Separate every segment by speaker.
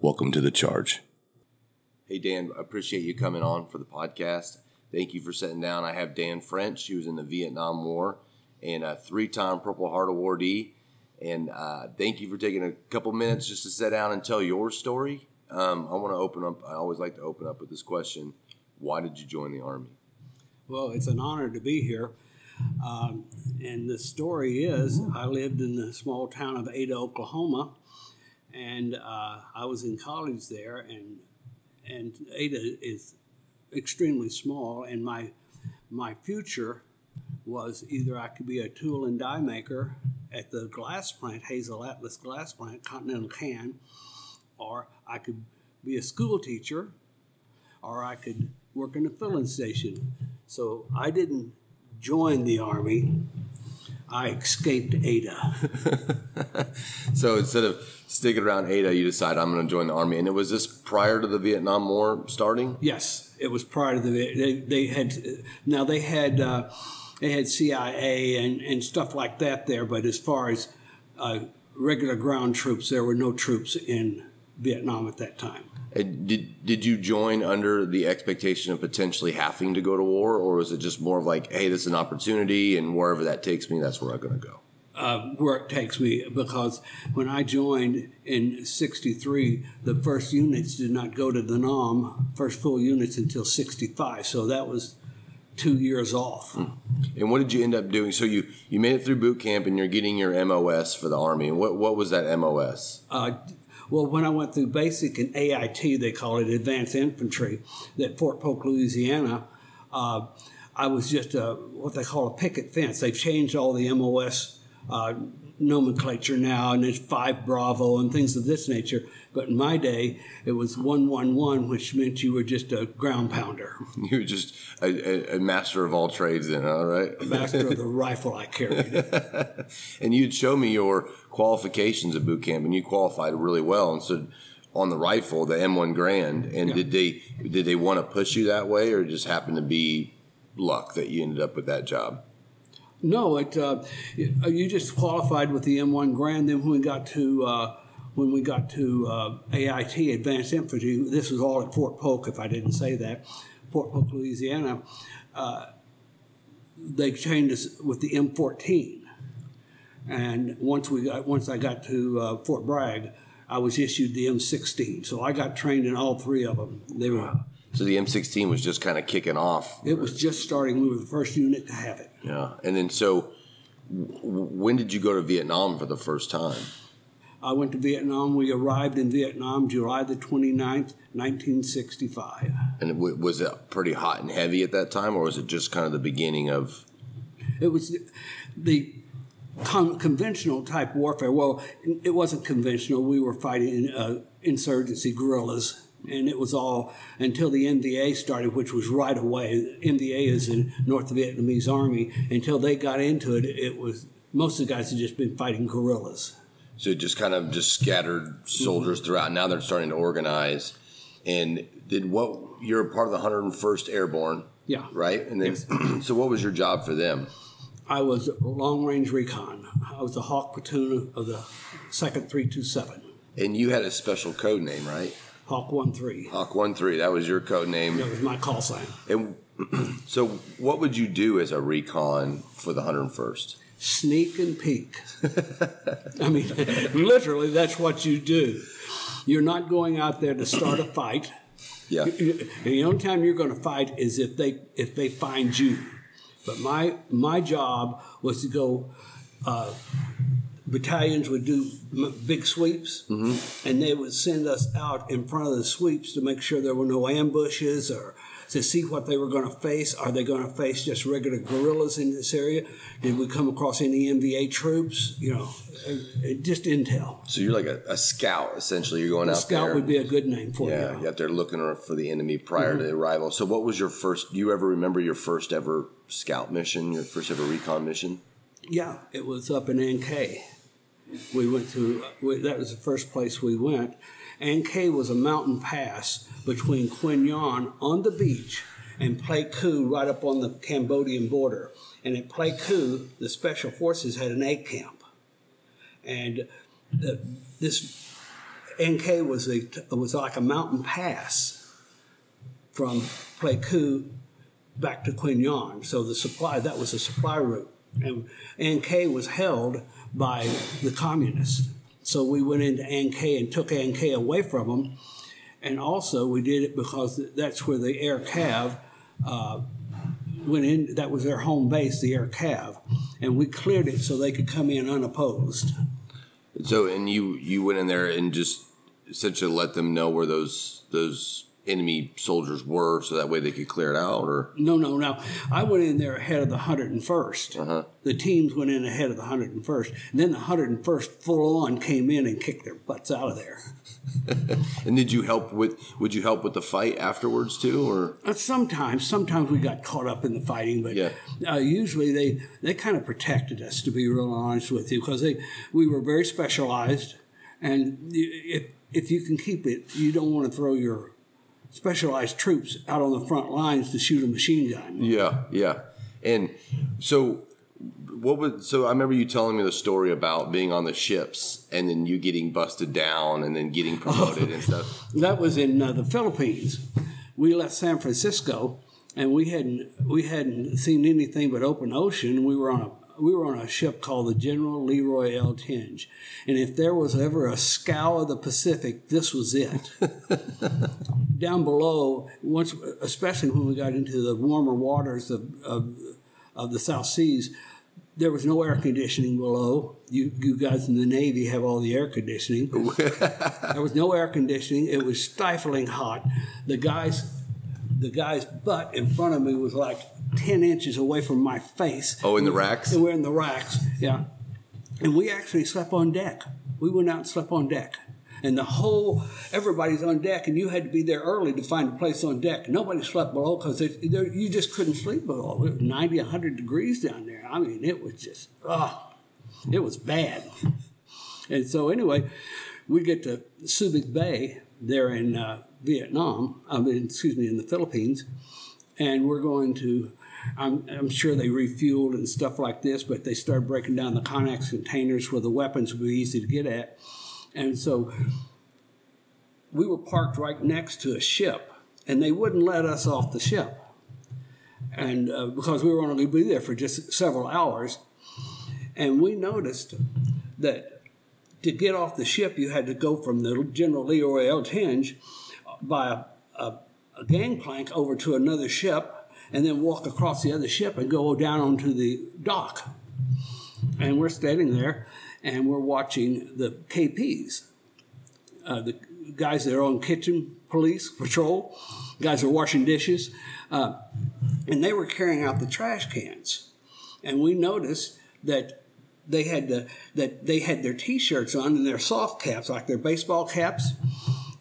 Speaker 1: Welcome to the charge. Hey, Dan, I appreciate you coming on for the podcast. Thank you for sitting down. I have Dan French. He was in the Vietnam War and a three time Purple Heart awardee. And uh, thank you for taking a couple minutes just to sit down and tell your story. Um, I want to open up, I always like to open up with this question Why did you join the Army?
Speaker 2: Well, it's an honor to be here. Um, and the story is I lived in the small town of Ada, Oklahoma, and uh, I was in college there, and and Ada is extremely small, and my my future was either I could be a tool and die maker at the glass plant, Hazel Atlas glass plant, Continental Can, or I could be a school teacher, or I could work in a filling station. So I didn't join the army. I escaped Ada.
Speaker 1: so instead of sticking around Ada, you decide I'm going to join the army. And it was this prior to the Vietnam War starting?
Speaker 2: Yes, it was prior to the they, they had now they had uh, they had CIA and, and stuff like that there, but as far as uh, regular ground troops, there were no troops in Vietnam at that time.
Speaker 1: And did did you join under the expectation of potentially having to go to war, or was it just more of like, hey, this is an opportunity, and wherever that takes me, that's where I'm going to go?
Speaker 2: Uh, where it takes me, because when I joined in '63, the first units did not go to the NAM, first full units until '65. So that was two years off. Hmm.
Speaker 1: And what did you end up doing? So you you made it through boot camp, and you're getting your MOS for the Army. And what what was that MOS?
Speaker 2: Uh, well, when I went through basic and AIT, they call it advanced infantry, at Fort Polk, Louisiana, uh, I was just a, what they call a picket fence. They've changed all the MOS uh, nomenclature now, and it's five Bravo and things of this nature. But in my day, it was 111, which meant you were just a ground pounder.
Speaker 1: You were just a, a master of all trades, then, all right?
Speaker 2: A master of the rifle I carried.
Speaker 1: and you'd show me your qualifications at boot camp, and you qualified really well. And so, on the rifle, the M1 Garand. and yeah. did they did they want to push you that way, or just happen to be luck that you ended up with that job?
Speaker 2: No, it uh, you just qualified with the M1 Garand. Then when we got to uh, when we got to uh, AIT, Advanced Infantry, this was all at Fort Polk, if I didn't say that, Fort Polk, Louisiana. Uh, they trained us with the M14, and once we got once I got to uh, Fort Bragg, I was issued the M16. So I got trained in all three of them. They were.
Speaker 1: So the M16 was just kind of kicking off.
Speaker 2: It was just starting. We were the first unit to have it.
Speaker 1: Yeah, and then so when did you go to Vietnam for the first time?
Speaker 2: I went to Vietnam. We arrived in Vietnam July the 29th, 1965.
Speaker 1: And was it pretty hot and heavy at that time, or was it just kind of the beginning of?
Speaker 2: It was the con- conventional type warfare. Well, it wasn't conventional. We were fighting uh, insurgency guerrillas and it was all until the NVA started, which was right away. NVA is the North Vietnamese Army. Until they got into it, it was most of the guys had just been fighting guerrillas.
Speaker 1: So just kind of just scattered soldiers mm-hmm. throughout. Now they're starting to organize. And did what? You're part of the 101st Airborne.
Speaker 2: Yeah.
Speaker 1: Right. And then, yes. so what was your job for them?
Speaker 2: I was long range recon. I was the Hawk platoon of the Second 327.
Speaker 1: And you had a special code name, right?
Speaker 2: Hawk One Three.
Speaker 1: Hawk One Three. That was your code name.
Speaker 2: That was my call sign.
Speaker 1: And so, what would you do as a recon for the 101st?
Speaker 2: Sneak and peek. I mean, literally, that's what you do. You're not going out there to start a fight.
Speaker 1: Yeah.
Speaker 2: The only time you're going to fight is if they if they find you. But my my job was to go uh, battalions would do big sweeps, mm-hmm. and they would send us out in front of the sweeps to make sure there were no ambushes or to see what they were going to face. Are they going to face just regular guerrillas in this area? Did we come across any NVA troops? You know, just intel.
Speaker 1: So you're like a, a scout, essentially. You're going a out
Speaker 2: scout
Speaker 1: there.
Speaker 2: would be a good name for
Speaker 1: yeah,
Speaker 2: you.
Speaker 1: Yeah, you're out there looking for the enemy prior mm-hmm. to arrival. So what was your first, do you ever remember your first ever scout mission, your first ever recon mission?
Speaker 2: Yeah, it was up in Cay we went to, we, that was the first place we went. Cay was a mountain pass between Quy Nhon on the beach and Pleiku right up on the Cambodian border. And at Pleiku, the special forces had an egg camp. And the, this An Khe was a was like a mountain pass from Pleiku back to Qui Nhon. So the supply that was a supply route, and An Khe was held by the communists. So we went into An Khe and took An Khe away from them, and also we did it because that's where the Air Cav. Uh, went in that was their home base the air cav and we cleared it so they could come in unopposed
Speaker 1: So, and you you went in there and just essentially let them know where those those enemy soldiers were, so that way they could clear it out, or
Speaker 2: No, no, no. I went in there ahead of the 101st.
Speaker 1: Uh-huh.
Speaker 2: The teams went in ahead of the 101st. And then the 101st full on came in and kicked their butts out of there.
Speaker 1: and did you help with? Would you help with the fight afterwards too, or
Speaker 2: Uh, Sometimes, sometimes we got caught up in the fighting, but
Speaker 1: Yeah.
Speaker 2: uh, usually they, they kind of protected us, to be real honest with you, because they we were very specialized, and if if you can keep it, you don't want to throw your specialized troops out on the front lines to shoot a machine gun.
Speaker 1: yeah, yeah, and so. What was so? I remember you telling me the story about being on the ships and then you getting busted down and then getting promoted and stuff.
Speaker 2: That was in uh, the Philippines. We left San Francisco, and we hadn't we hadn't seen anything but open ocean. We were on a we were on a ship called the General Leroy Eltinge, and if there was ever a scow of the Pacific, this was it. Down below, once especially when we got into the warmer waters of, of of the South Seas, there was no air conditioning below. You, you guys in the Navy have all the air conditioning. there was no air conditioning. It was stifling hot. The guy's the guy's butt in front of me was like ten inches away from my face.
Speaker 1: Oh, in the racks?
Speaker 2: We're in the racks, yeah. And we actually slept on deck. We went out and slept on deck. And the whole, everybody's on deck, and you had to be there early to find a place on deck. Nobody slept below because you just couldn't sleep below. It was 90, 100 degrees down there. I mean, it was just, oh, it was bad. And so, anyway, we get to Subic Bay there in uh, Vietnam, I mean, excuse me, in the Philippines, and we're going to. I'm, I'm sure they refueled and stuff like this, but they started breaking down the Connex containers where the weapons would be easy to get at. And so we were parked right next to a ship, and they wouldn't let us off the ship. And uh, because we were only going to be there for just several hours, and we noticed that to get off the ship, you had to go from the General Leroy L. By a, a, a gangplank over to another ship, and then walk across the other ship and go down onto the dock. And we're standing there, and we're watching the KPs, uh, the guys that are on kitchen police patrol, guys are washing dishes, uh, and they were carrying out the trash cans. And we noticed that they had the, that they had their t-shirts on and their soft caps, like their baseball caps,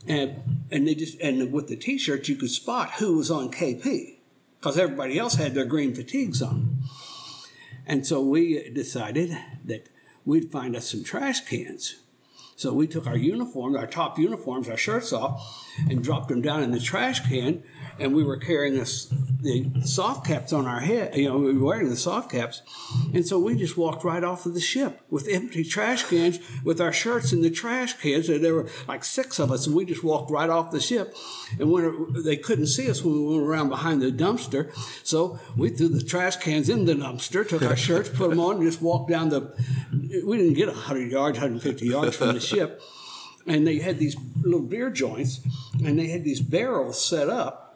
Speaker 2: and and they just and with the t-shirts you could spot who was on KP because everybody else had their green fatigues on. And so we decided that we'd find us some trash cans. So we took our uniforms, our top uniforms, our shirts off, and dropped them down in the trash can. And we were carrying this, the soft caps on our head. You know, we were wearing the soft caps. And so we just walked right off of the ship with empty trash cans with our shirts in the trash cans. And there were like six of us, and we just walked right off the ship. And when it, they couldn't see us when we went around behind the dumpster, so we threw the trash cans in the dumpster, took our shirts, put them on, and just walked down the. We didn't get 100 yards, 150 yards from the ship. And they had these little beer joints, and they had these barrels set up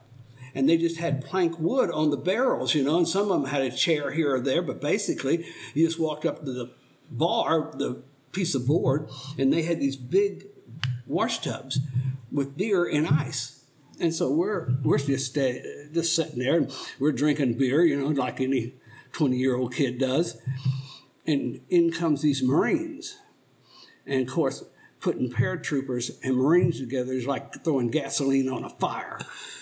Speaker 2: and they just had plank wood on the barrels, you know, and some of them had a chair here or there, but basically you just walked up to the bar, the piece of board, and they had these big wash tubs with beer and ice. And so we're we're just just sitting there and we're drinking beer, you know, like any twenty year old kid does. And in comes these Marines, and of course, putting paratroopers and Marines together is like throwing gasoline on a fire.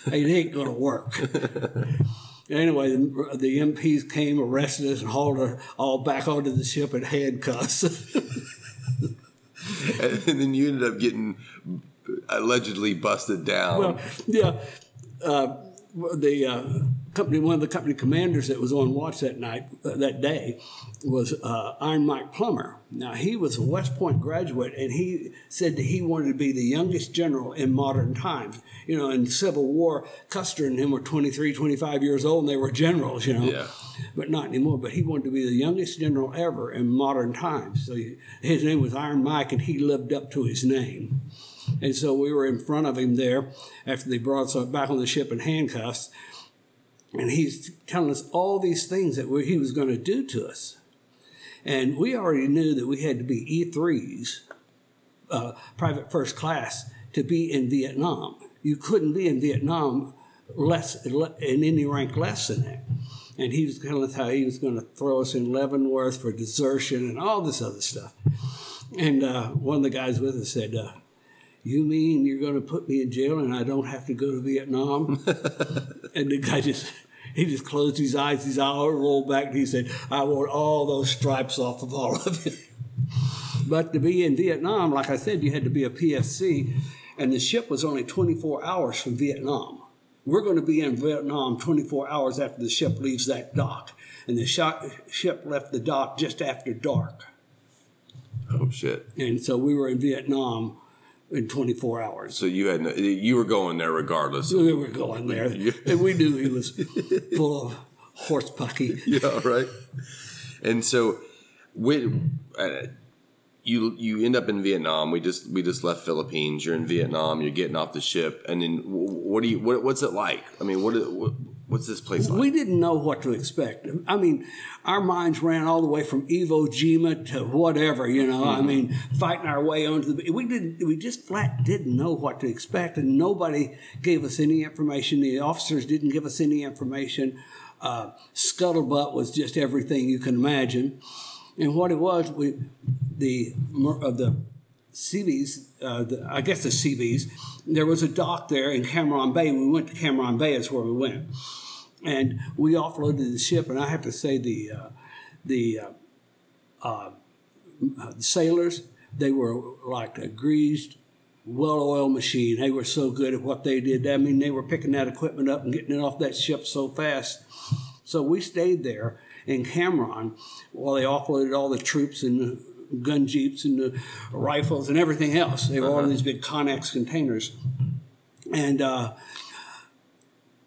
Speaker 2: it ain't going to work. anyway, the, the, MPs came, arrested us, and hauled us all back onto the ship in handcuffs.
Speaker 1: and then you ended up getting allegedly busted down.
Speaker 2: well, yeah. Uh, the uh, company, one of the company commanders that was on watch that night, uh, that day, was uh, Iron Mike Plummer. Now he was a West Point graduate, and he said that he wanted to be the youngest general in modern times. You know, in the Civil War, Custer and him were 23, 25 years old, and they were generals. You know,
Speaker 1: Yeah.
Speaker 2: but not anymore. But he wanted to be the youngest general ever in modern times. So he, his name was Iron Mike, and he lived up to his name. And so we were in front of him there after they brought us back on the ship in handcuffs. And he's telling us all these things that he was going to do to us. And we already knew that we had to be E3s, uh, private first class, to be in Vietnam. You couldn't be in Vietnam less in any rank less than that. And he was telling us how he was going to throw us in Leavenworth for desertion and all this other stuff. And uh, one of the guys with us said, uh, you mean you're going to put me in jail and I don't have to go to Vietnam? and the guy just, he just closed his eyes, his eye rolled back, and he said, I want all those stripes off of all of you. but to be in Vietnam, like I said, you had to be a PFC, and the ship was only 24 hours from Vietnam. We're going to be in Vietnam 24 hours after the ship leaves that dock. And the ship left the dock just after dark.
Speaker 1: Oh shit!
Speaker 2: And so we were in Vietnam in 24 hours.
Speaker 1: So you had no, you were going there regardless.
Speaker 2: We were going there, and we knew he was full of horse pucky.
Speaker 1: yeah, right. And so, when uh, you you end up in Vietnam, we just we just left Philippines. You're in Vietnam. You're getting off the ship, and then what do you what, what's it like? I mean, what, what what's this place like?
Speaker 2: We didn't know what to expect. I mean, our minds ran all the way from Iwo Jima to whatever, you know. I mean, fighting our way onto the. We didn't. We just flat didn't know what to expect, and nobody gave us any information. The officers didn't give us any information. Uh, scuttlebutt was just everything you can imagine, and what it was, we the of the Seabees, uh, the, I guess the Seabees, there was a dock there in Cam Ranh Bay. We went to Cam Ranh Bay, is where we went. And we offloaded the ship, and I have to say, the, uh, the uh, uh, sailors, they were like a greased, well oiled machine. They were so good at what they did. I mean, they were picking that equipment up and getting it off that ship so fast. So we stayed there in Cam Ranh while they offloaded all the troops and gun jeeps and the rifles and everything else. They were all in these big Connex containers. And, uh,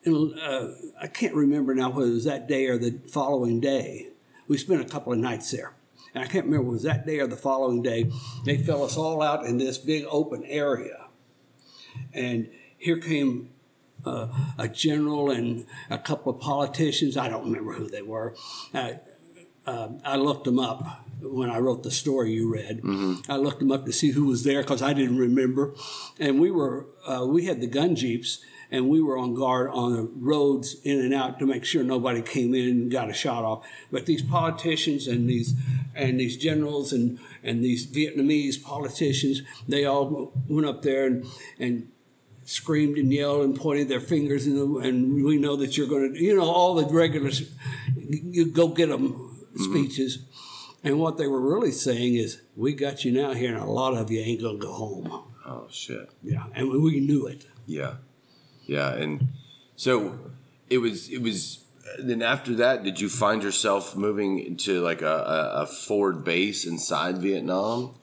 Speaker 2: and uh, I can't remember now whether it was that day or the following day. We spent a couple of nights there. And I can't remember was that day or the following day. They fill us all out in this big open area. And here came uh, a general and a couple of politicians. I don't remember who they were. Uh, uh, I looked them up when I wrote the story you read. I looked them up to see who was there because I didn't remember. And we were uh, we had the gun jeeps and we were on guard on the roads in and out to make sure nobody came in and got a shot off. But these politicians and these and these generals and and these Vietnamese politicians, they all went up there and and screamed and yelled and pointed their fingers and, and we know that you're going to you know all the regulars you go get them speeches and what they were really saying is we got you now here and a lot of you ain't going to go home
Speaker 1: oh shit!
Speaker 2: yeah and we knew it
Speaker 1: Yeah, yeah, and so it was it was. Then after that, did you find yourself moving into like a, a, a forward base inside Vietnam?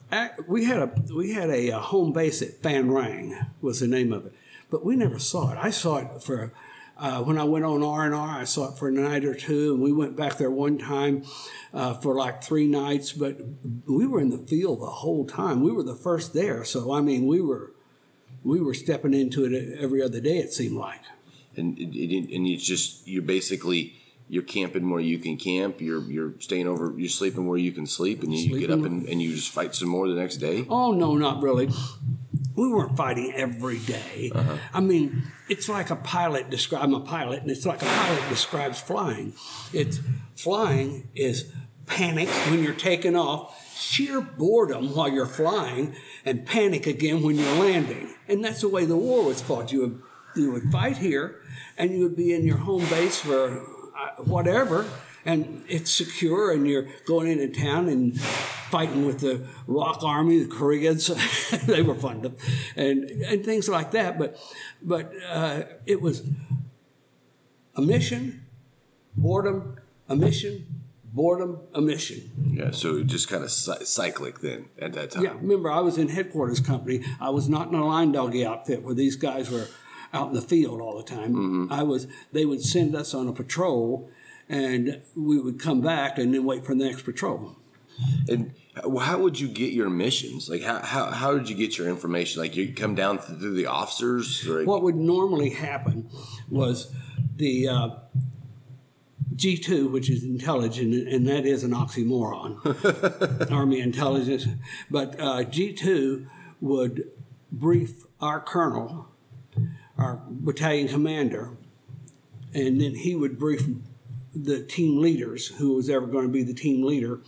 Speaker 2: We had a we had a, uh home base at Phan Rang was the name of it, but we never saw it. I saw it for uh, when I went on R and R. I saw it for a night or two, and we went back there one time uh, for like three nights. But we were in the field the whole time. We were the first there, so I mean, we were we were stepping into it every other day. It seemed like.
Speaker 1: and it, it, and it's just you're basically you're camping where you can camp. You're you're staying over. You're sleeping where you can sleep, and you, you get up and, and you just fight some more the next day.
Speaker 2: Oh no, not really. We weren't fighting every day. I mean, it's like a pilot describe. I'm a pilot, and it's like a pilot describes flying. It's flying is panic when you're taking off, sheer boredom while you're flying, and panic again when you're landing. And that's the way the war was fought. You would you would fight here, and you would be in your home base for uh, whatever, and it's secure, and you're going into town and fighting with the ROK Army, the Koreans. they were fun, to, and and things like that. But but uh, it was a mission, boredom, a mission, boredom, a mission.
Speaker 1: Yeah, so just kind of cyclic then at that time.
Speaker 2: Yeah, remember I was in headquarters company. I was not in a line doggy outfit where these guys were out in the field all the time. Mm-hmm. I was. They would send us on a patrol, and we would come back and then wait for the next patrol.
Speaker 1: And how would you get your missions? Like how how, how did you get your information? Like you come down through the officers? Like-
Speaker 2: what would normally happen was the uh, G2, which is intelligence, and that is an oxymoron, Army intelligence. But uh, G2 would brief our colonel, our battalion commander, and then he would brief the team leaders, who was ever going to be the team leader,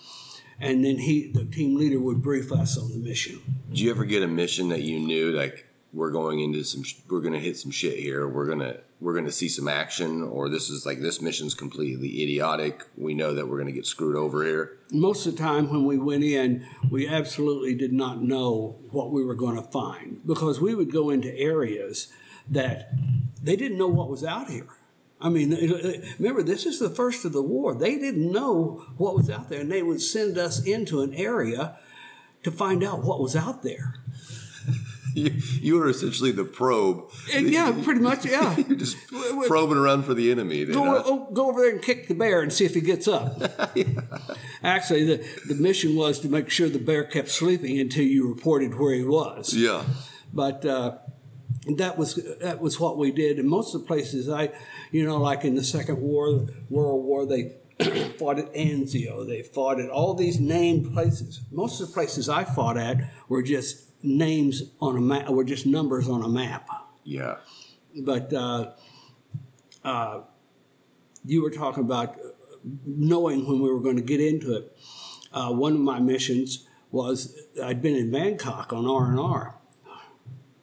Speaker 2: and then he, the team leader, would brief us on the mission.
Speaker 1: Did you ever get a mission that you knew, like, we're going into some, we're going to hit some shit here, we're going to we're going to see some action, or this is like this mission's completely idiotic. We know that we're going to get screwed over here.
Speaker 2: Most of the time, when we went in, we absolutely did not know what we were going to find because we would go into areas that they didn't know what was out here. I mean, remember, this is the first of the war. They didn't know what was out there, and they would send us into an area to find out what was out there.
Speaker 1: you, you are essentially the probe.
Speaker 2: Yeah, pretty much. Yeah,
Speaker 1: you're just probing around for the enemy.
Speaker 2: Go, oh, go over there and kick the bear and see if he gets up. yeah. Actually, the, the mission was to make sure the bear kept sleeping until you reported where he was.
Speaker 1: Yeah,
Speaker 2: but uh, that was that was what we did. And most of the places I, you know, like in the Second War, World War, they fought at Anzio. They fought at all these named places. Most of the places I fought at were just names on a map, were just numbers on a map.
Speaker 1: Yeah.
Speaker 2: But uh, uh, you were talking about knowing when we were going to get into it. Uh, one of my missions was I'd been in Bangkok on R and R.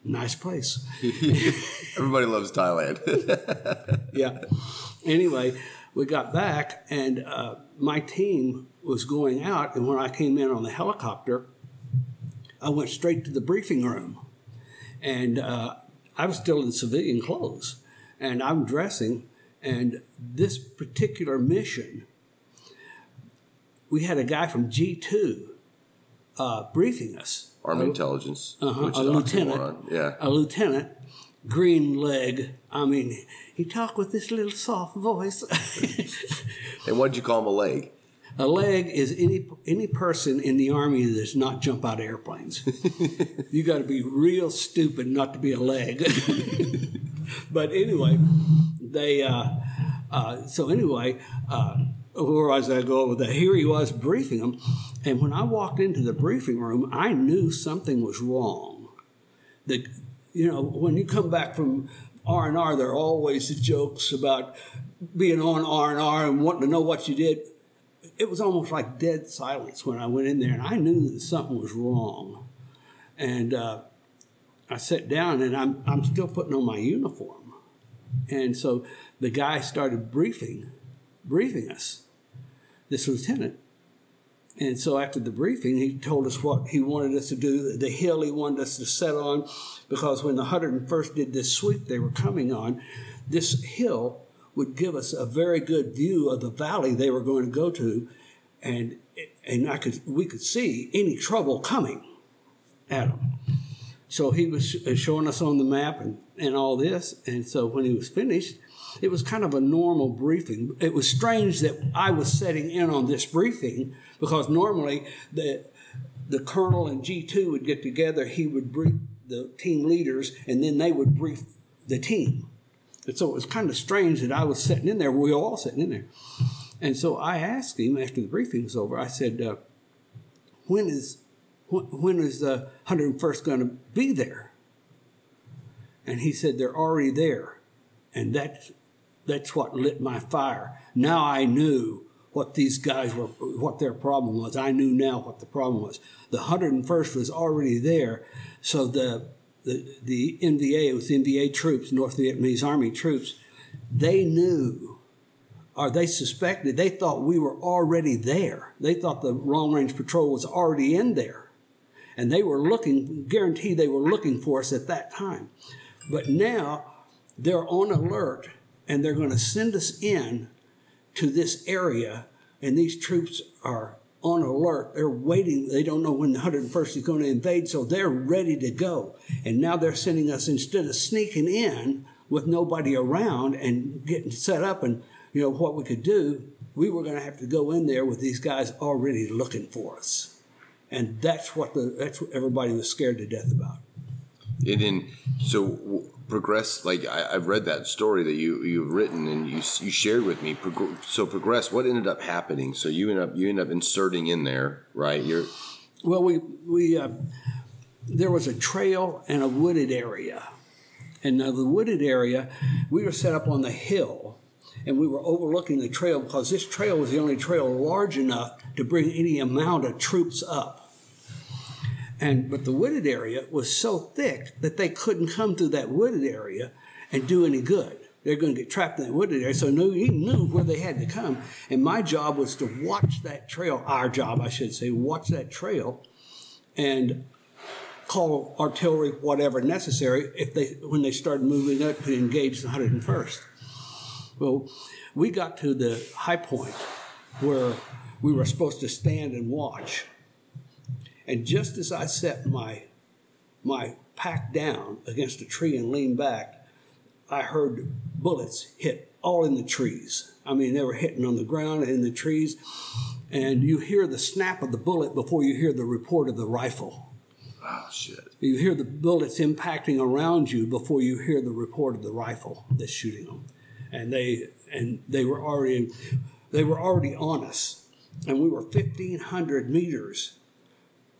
Speaker 2: Nice place.
Speaker 1: Everybody loves Thailand.
Speaker 2: yeah. Anyway, we got back, and uh, my team was going out, and when I came in on the helicopter, I went straight to the briefing room. And uh, I was still in civilian clothes. And I'm dressing. And this particular mission, we had a guy from G2 uh, briefing us.
Speaker 1: Army Intelligence.
Speaker 2: Uh-huh, a lieutenant.
Speaker 1: Yeah.
Speaker 2: A lieutenant, green leg. I mean, he talked with this little soft voice.
Speaker 1: and what'd you call him a leg?
Speaker 2: A leg is any any person in the army that does not jump out of airplanes. you got to be real stupid not to be a leg. but anyway, they uh, uh, so anyway, uh, where was I go over that? Here he was briefing them, and when I walked into the briefing room, I knew something was wrong. The you know when you come back from R and R, there are always the jokes about being on R and R and wanting to know what you did it was almost like dead silence when I went in there, and I knew that something was wrong. And uh, I sat down, and I'm I'm still putting on my uniform, and so the guy started briefing, briefing us, this lieutenant. And so after the briefing, he told us what he wanted us to do, the hill he wanted us to set on, because when the 101st did this sweep they were coming on, this hill would give us a very good view of the valley they were going to go to, and and I could we could see any trouble coming at them. So he was uh, showing us on the map and, and all this, and so when he was finished, it was kind of a normal briefing. It was strange that I was setting in on this briefing because normally the the colonel and G two would get together. He would brief the team leaders, and then they would brief the team. And so it was kind of strange that I was sitting in there. We were all sitting in there. And so I asked him after the briefing was over, I said, uh, when is when is the 101st going to be there? And he said, they're already there. And that's, that's what lit my fire. Now I knew what these guys were, what their problem was. I knew now what the problem was. The 101st was already there. So the the, the NVA, it was NVA troops, North Vietnamese Army troops, they knew or they suspected, they thought we were already there. They thought the long range patrol was already in there. And they were looking, guaranteed they were looking for us at that time. But now they're on alert and they're going to send us in to this area, and these troops are on alert. They're waiting. They don't know when the 101st is going to invade, so they're ready to go. And now they're sending us instead of sneaking in with nobody around and getting set up and you know what we could do, we were going to have to go in there with these guys already looking for us. And that's what the that's what everybody was scared to death about.
Speaker 1: And then, so progress. Like I, have read that story that you you've written and you you shared with me. so progress. What ended up happening? So you end up you end up inserting in there, right? You're
Speaker 2: well. We we uh, there was a trail and a wooded area, and now the wooded area we were set up on the hill, and we were overlooking the trail because this trail was the only trail large enough to bring any amount of troops up. And but the wooded area was so thick that they couldn't come through that wooded area and do any good. They're going to get trapped in that wooded area. So knew, he knew where they had to come. And my job was to watch that trail, our job, I should say, watch that trail and call artillery, whatever necessary, if they when they started moving up to engage the 101st. Well, we got to the high point where we were supposed to stand and watch. And just as I set my my pack down against a tree and leaned back, I heard bullets hit all in the trees. I mean, they were hitting on the ground and in the trees, and you hear the snap of the bullet before you hear the report of the rifle.
Speaker 1: Oh shit!
Speaker 2: You hear the bullets impacting around you before you hear the report of the rifle that's shooting them, and they and they were already they were already on us, and we were fifteen hundred meters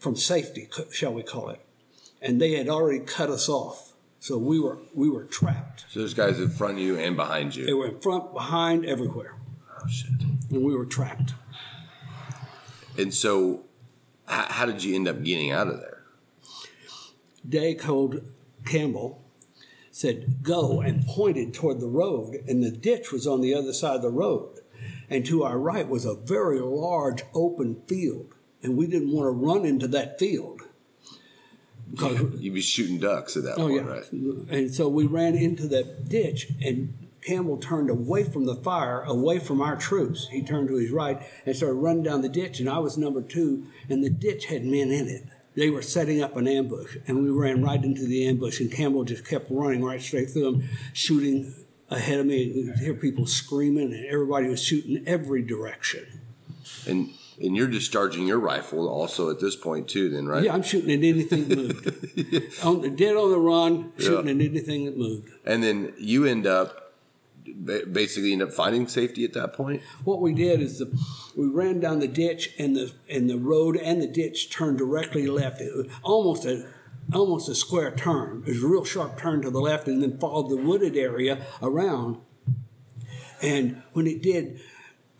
Speaker 2: from safety, shall we call it. And they had already cut us off. So we were we were trapped.
Speaker 1: So there's guys in front of you and behind you.
Speaker 2: They were in front, behind, everywhere.
Speaker 1: Oh shit!
Speaker 2: And we were trapped.
Speaker 1: And so, how did you end up getting out of there?
Speaker 2: Day called Campbell, said go, and pointed toward the road, and the ditch was on the other side of the road, and to our right was a very large open field and we didn't want to run into that field.
Speaker 1: Because you'd be shooting ducks at that oh, point, yeah. right?
Speaker 2: And so we ran into that ditch, and Campbell turned away from the fire, away from our troops. He turned to his right and started running down the ditch, and I was number two, and the ditch had men in it. They were setting up an ambush, and we ran right into the ambush, and Campbell just kept running right straight through them, shooting ahead of me. And you could hear people screaming, and everybody was shooting every direction.
Speaker 1: And and you're discharging your rifle also at this point too, then, right?
Speaker 2: Yeah, I'm shooting at anything that moved. on the, dead on the run, shooting yeah. at anything that moved.
Speaker 1: And then you end up basically end up finding safety at that point.
Speaker 2: What we did is the, we ran down the ditch, and the and the road and the ditch turned directly left. It was almost a almost a square turn. It was a real sharp turn to the left, and then followed the wooded area around. And when it did,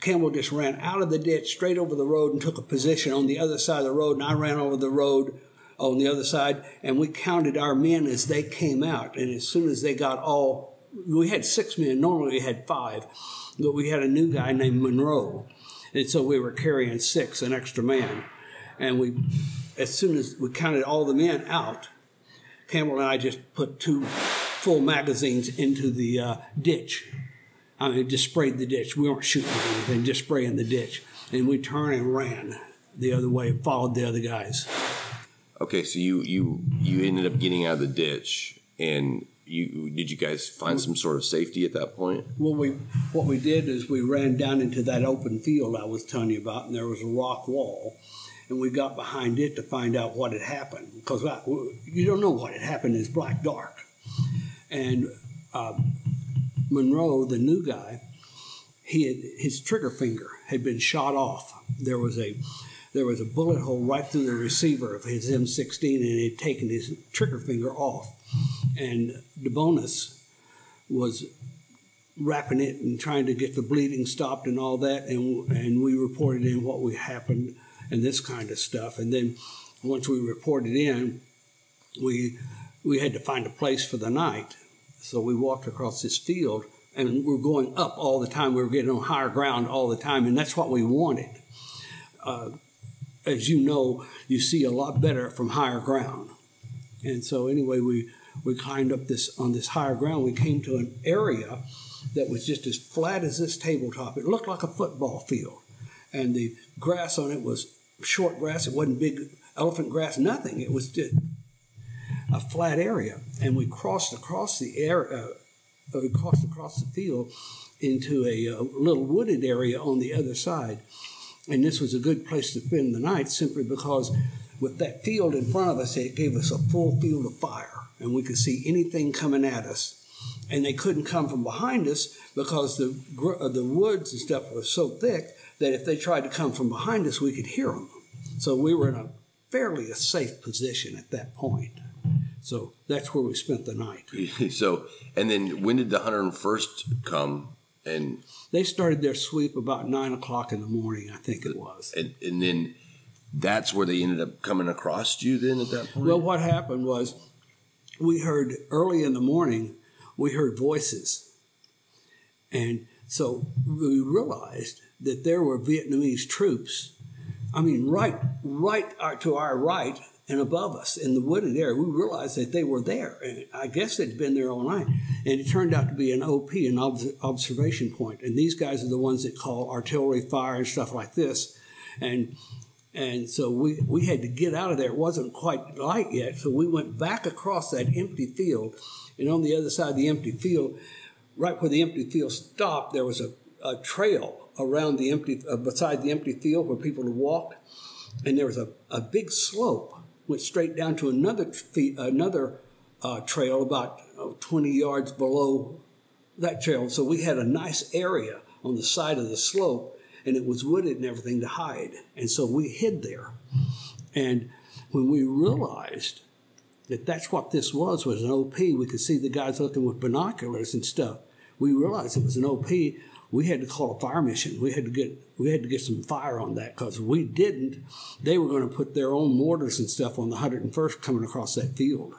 Speaker 2: Campbell just ran out of the ditch straight over the road and took a position on the other side of the road, and I ran over the road on the other side, and we counted our men as they came out. And as soon as they got all, we had six men. Normally we had five, but we had a new guy named Monroe, and so we were carrying six, an extra man. And we, as soon as we counted all the men out, Campbell and I just put two full magazines into the uh, ditch I mean, just sprayed the ditch. We weren't shooting anything, just spraying the ditch. And we turned and ran the other way, followed the other guys.
Speaker 1: Okay, so you you you ended up getting out of the ditch, and you did you guys find some sort of safety at that point?
Speaker 2: Well, we what we did is we ran down into that open field I was telling you about, and there was a rock wall, and we got behind it to find out what had happened because you don't know what had happened. It's black dark, and um, Monroe, the new guy, he had, his trigger finger had been shot off. There was a there was a bullet hole right through the receiver of his M16, and he had taken his trigger finger off. And DeBonis was wrapping it and trying to get the bleeding stopped and all that. And and we reported in what we happened and this kind of stuff. And then once we reported in, we we had to find a place for the night. So we walked across this field and we're going up all the time. We were getting on higher ground all the time, and that's what we wanted. Uh, as you know, you see a lot better from higher ground. And so anyway, we we climbed up this on this higher ground. We came to an area that was just as flat as this tabletop. It looked like a football field, and the grass on it was short grass. It wasn't big elephant grass, nothing. It was just a flat area, and we crossed across the air. Uh, we crossed across the field into a, a little wooded area on the other side, and this was a good place to spend the night simply because with that field in front of us, it gave us a full field of fire, and we could see anything coming at us. And they couldn't come from behind us because the uh, the woods and stuff was so thick that if they tried to come from behind us, we could hear them. So we were in a fairly a safe position at that point. So that's where we spent the night.
Speaker 1: so, and then when did the 101st come? And
Speaker 2: They started their sweep about nine o'clock in the morning, I think it was.
Speaker 1: and, and then that's where they ended up coming across you then at that point?
Speaker 2: Well, what happened was we heard early in the morning, we heard voices. And so we realized that there were Vietnamese troops, I mean, right, right uh, to our right and above us in the wooded area. We realized that they were there. And I guess they'd been there all night. And it turned out to be an OP, an obs- observation point. And these guys are the ones that call artillery fire and stuff like this. And and so we, we had to get out of there. It wasn't quite light yet. So we went back across that empty field. And on the other side of the empty field, right where the empty field stopped, there was a, a trail around the empty, uh, beside the empty field where people would walk. And there was a, a big slope, went straight down to another, another uh, trail about uh, 20 yards below that trail. So we had a nice area on the side of the slope and it was wooded and everything to hide. And so we hid there. And when we realized that that's what this was, was an OP, we could see the guys looking with binoculars and stuff. We realized it was an OP. We had to call a fire mission. We had to get we had to get some fire on that because we didn't. They were going to put their own mortars and stuff on the 101st coming across that field.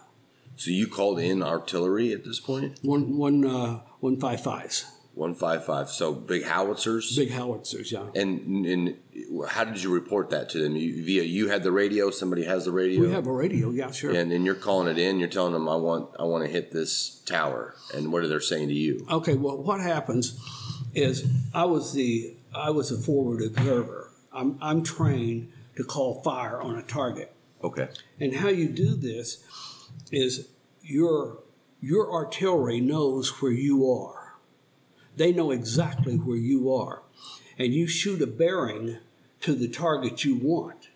Speaker 1: so you called in artillery at this point?
Speaker 2: One one uh, one five fives,
Speaker 1: 155. So big howitzers?
Speaker 2: big howitzers, yeah.
Speaker 1: And, and how did you report that to them? You, via you had the radio, somebody has the radio?
Speaker 2: We have a radio, yeah, sure.
Speaker 1: and then you're calling it in. You're telling them, "I want, I want to hit this tower." And what are they saying to you?
Speaker 2: Okay, well, what happens is I was the I was a forward observer. I'm I'm trained to call fire on a target,
Speaker 1: Okay,
Speaker 2: and how you do this is your your artillery knows where you are. They know exactly where you are, and you shoot a bearing to the target you want.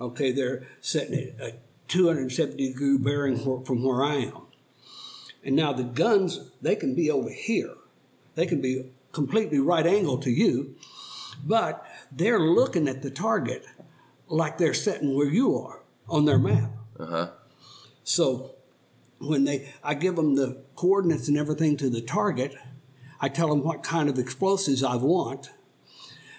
Speaker 2: Okay, they're setting a 270 degree bearing from where I am. And now the guns, they can be over here. They can be completely right angle to you, but they're looking at the target like they're sitting where you are on their map.
Speaker 1: uh huh.
Speaker 2: So when they, I give them the coordinates and everything to the target. I tell them what kind of explosives I want.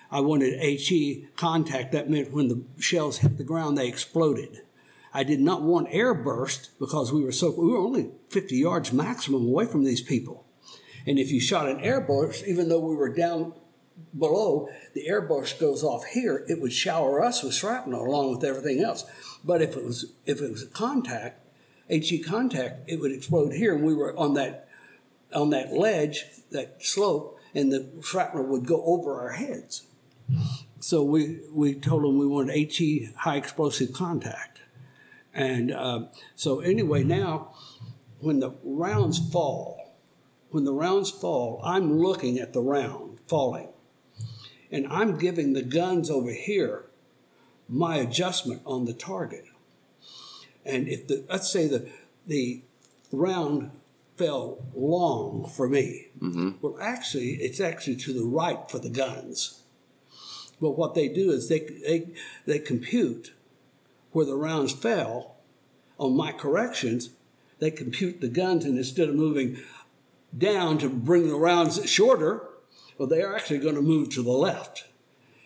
Speaker 2: I wanted HE contact. That meant when the shells hit the ground, they exploded. I did not want air burst because we were so we were only 50 yards maximum away from these people. And if you shot an airburst, even though we were down below, the airburst goes off here, it would shower us with shrapnel along with everything else. But if it was if it was a contact, HE contact, it would explode here, and we were on that on that ledge, that slope, and the shrapnel would go over our heads. So we we told them we wanted HE high explosive contact, and uh, so anyway now, when the rounds fall, when the rounds fall, I'm looking at the round falling, and I'm giving the guns over here my adjustment on the target. And if the let's say the the round fell long for me, mm-hmm. well, actually, it's actually to the right for the guns. But what they do is they they they compute where the rounds fell on my corrections. They compute the guns, and instead of moving down to bring the rounds shorter, well, they are actually going to move to the left.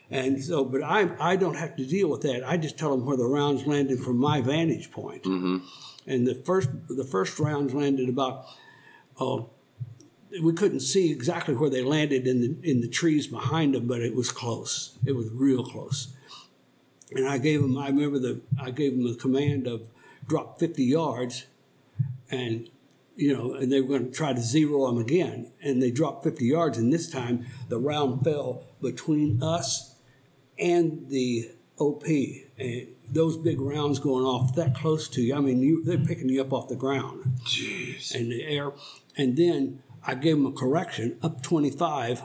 Speaker 2: And so, but I, I don't have to deal with that. I just tell them where the rounds landed from my vantage point. Mm-hmm. And the first, the first rounds landed about, oh, we couldn't see exactly where they landed in the in the trees behind them, but it was close. It was real close. And I gave them, I remember the, I gave them the command of drop 50 yards, and you know, and they were going to try to zero them again. And they dropped 50 yards, and this time the round fell between us and the OP. And those big rounds going off that close to you, I mean, you, they're picking you up off the ground
Speaker 1: Jeez.
Speaker 2: in the air. And then I gave them a correction up 25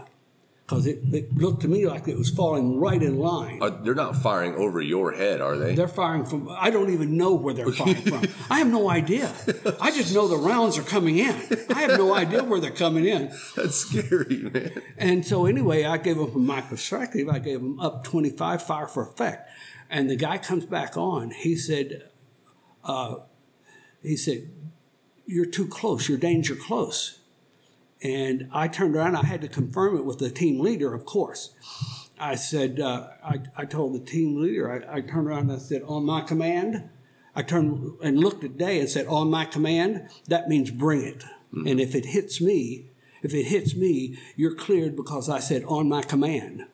Speaker 2: because it, it looked to me like it was falling right in line.
Speaker 1: Uh, they're not firing over your head, are they?
Speaker 2: They're firing from, I don't even know where they're firing from. I have no idea. I just know the rounds are coming in. I have no idea where they're coming in.
Speaker 1: That's scary, man.
Speaker 2: And so, anyway, I gave them, from my perspective, I gave them up 25 fire for effect. And the guy comes back on. He said, uh, he said, you're too close. You're danger close. And I turned around. I had to confirm it with the team leader, of course. I said, uh, I, I told the team leader, I, I turned around and I said, on my command, I turned and looked at Day and said, on my command, that means bring it. And if it hits me, if it hits me, you're cleared because I said, on my command.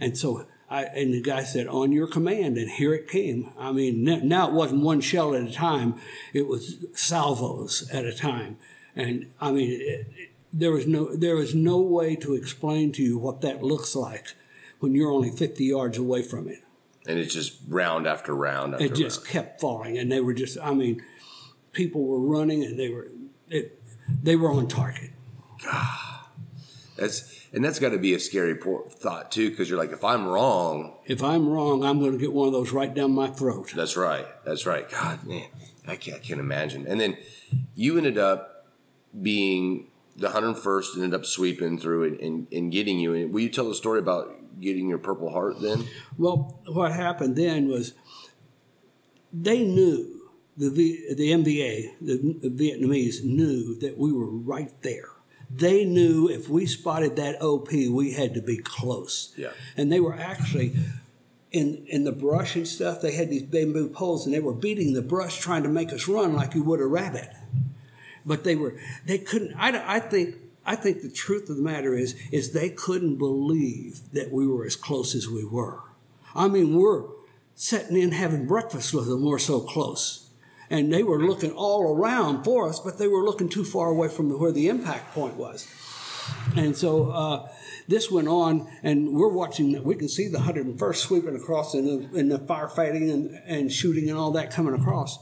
Speaker 2: And so I, and the guy said, on your command. And here it came. I mean, now it wasn't one shell at a time, it was salvos at a time. And I mean, it, it, there was no there was no way to explain to you what that looks like when you're only 50 yards away from it.
Speaker 1: And it's just round after round after
Speaker 2: It just
Speaker 1: round.
Speaker 2: kept falling, and they were just I mean, people were running, and they were it, they were on target.
Speaker 1: That's and that's got to be a scary thought too, because you're like, if I'm wrong,
Speaker 2: If I'm wrong, I'm going to get one of those right down my throat.
Speaker 1: that's right, that's right. God, man, I can't, I can't imagine. And then you ended up being the 101st, ended up sweeping through it and, and getting you. And will you tell the story about getting your Purple Heart then?
Speaker 2: Well, what happened then was they knew the v, the NVA, the Vietnamese knew that we were right there. They knew if we spotted that OP, we had to be close.
Speaker 1: Yeah.
Speaker 2: And they were actually in in the brush and stuff. They had these bamboo poles, and they were beating the brush, trying to make us run like you would a rabbit. But they were they couldn't. I, I think. I think the truth of the matter is, is they couldn't believe that we were as close as we were. I mean, we're sitting in having breakfast with them. We're so close, and they were looking all around for us, but they were looking too far away from where the impact point was. And so uh, this went on, and we're watching. We can see the 101st sweeping across in the, in the firefighting and, and shooting and all that coming across.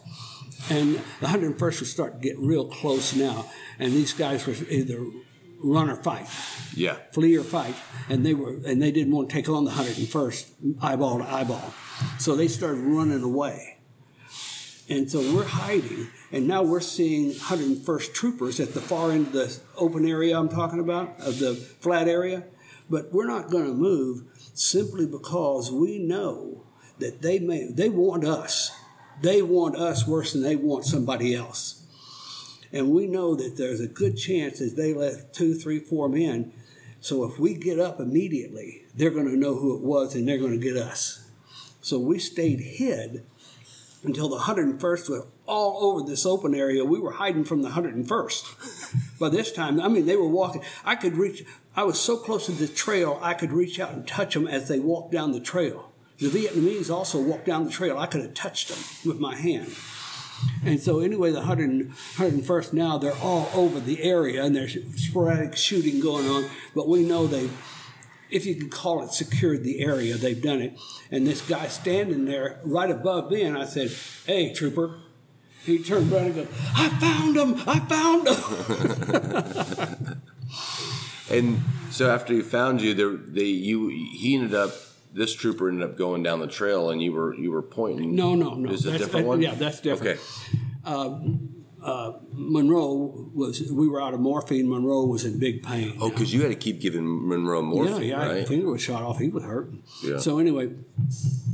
Speaker 2: And the 101st was starting to get real close now, and these guys were either run or fight.
Speaker 1: Yeah.
Speaker 2: flee or fight, and they were and they didn't want to take on the 101st eyeball to eyeball, so they started running away, and so we're hiding, and now we're seeing 101st troopers at the far end of the open area I'm talking about of the flat area, but we're not going to move simply because we know that they may they want us, they want us worse than they want somebody else. And we know that there's a good chance that they left two, three, four men. So if we get up immediately, they're going to know who it was and they're going to get us. So we stayed hid until the 101st was all over this open area. We were hiding from the 101st. By this time, I mean, they were walking. I could reach, I was so close to the trail, I could reach out and touch them as they walked down the trail. The Vietnamese also walked down the trail. I could have touched them with my hand. And so, anyway, the 100, 101st now, they're all over the area and there's sporadic shooting going on. But we know they, if you can call it secured the area, they've done it. And this guy standing there right above me, and I said, Hey, trooper. He turned around and goes, I found him! I found him!
Speaker 1: And so after he found you, there they you he ended up this trooper ended up going down the trail, and you were you were pointing.
Speaker 2: No, no, no.
Speaker 1: Is a different
Speaker 2: that-
Speaker 1: one?
Speaker 2: yeah, that's different.
Speaker 1: Okay.
Speaker 2: Monroe was, we were out of morphine. Monroe was in big pain.
Speaker 1: Oh, because you had to keep giving Monroe morphine,
Speaker 2: Yeah, yeah,
Speaker 1: right?
Speaker 2: his finger was shot off. He was hurt.
Speaker 1: Yeah.
Speaker 2: So anyway,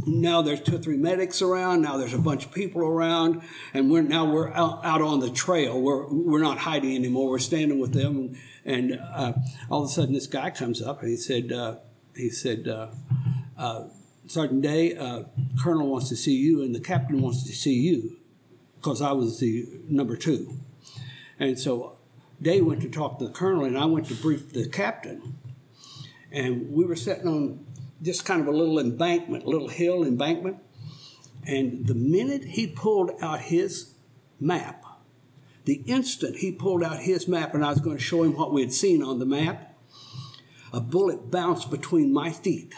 Speaker 2: now there's two or three medics around. Now there's a bunch of people around, and we're now we're out, out on the trail. We're we're not hiding anymore. We're standing with them, and uh, all of a sudden this guy comes up and he said uh, he said. Uh, Sergeant Day, uh, Colonel wants to see you, and the captain wants to see you, because I was the number two. And so Day went to talk to the colonel, and I went to brief the captain. And we were sitting on just kind of a little embankment, a little hill embankment. And the minute he pulled out his map, The instant he pulled out his map and I was going to show him what we had seen on the map, a bullet bounced between my feet.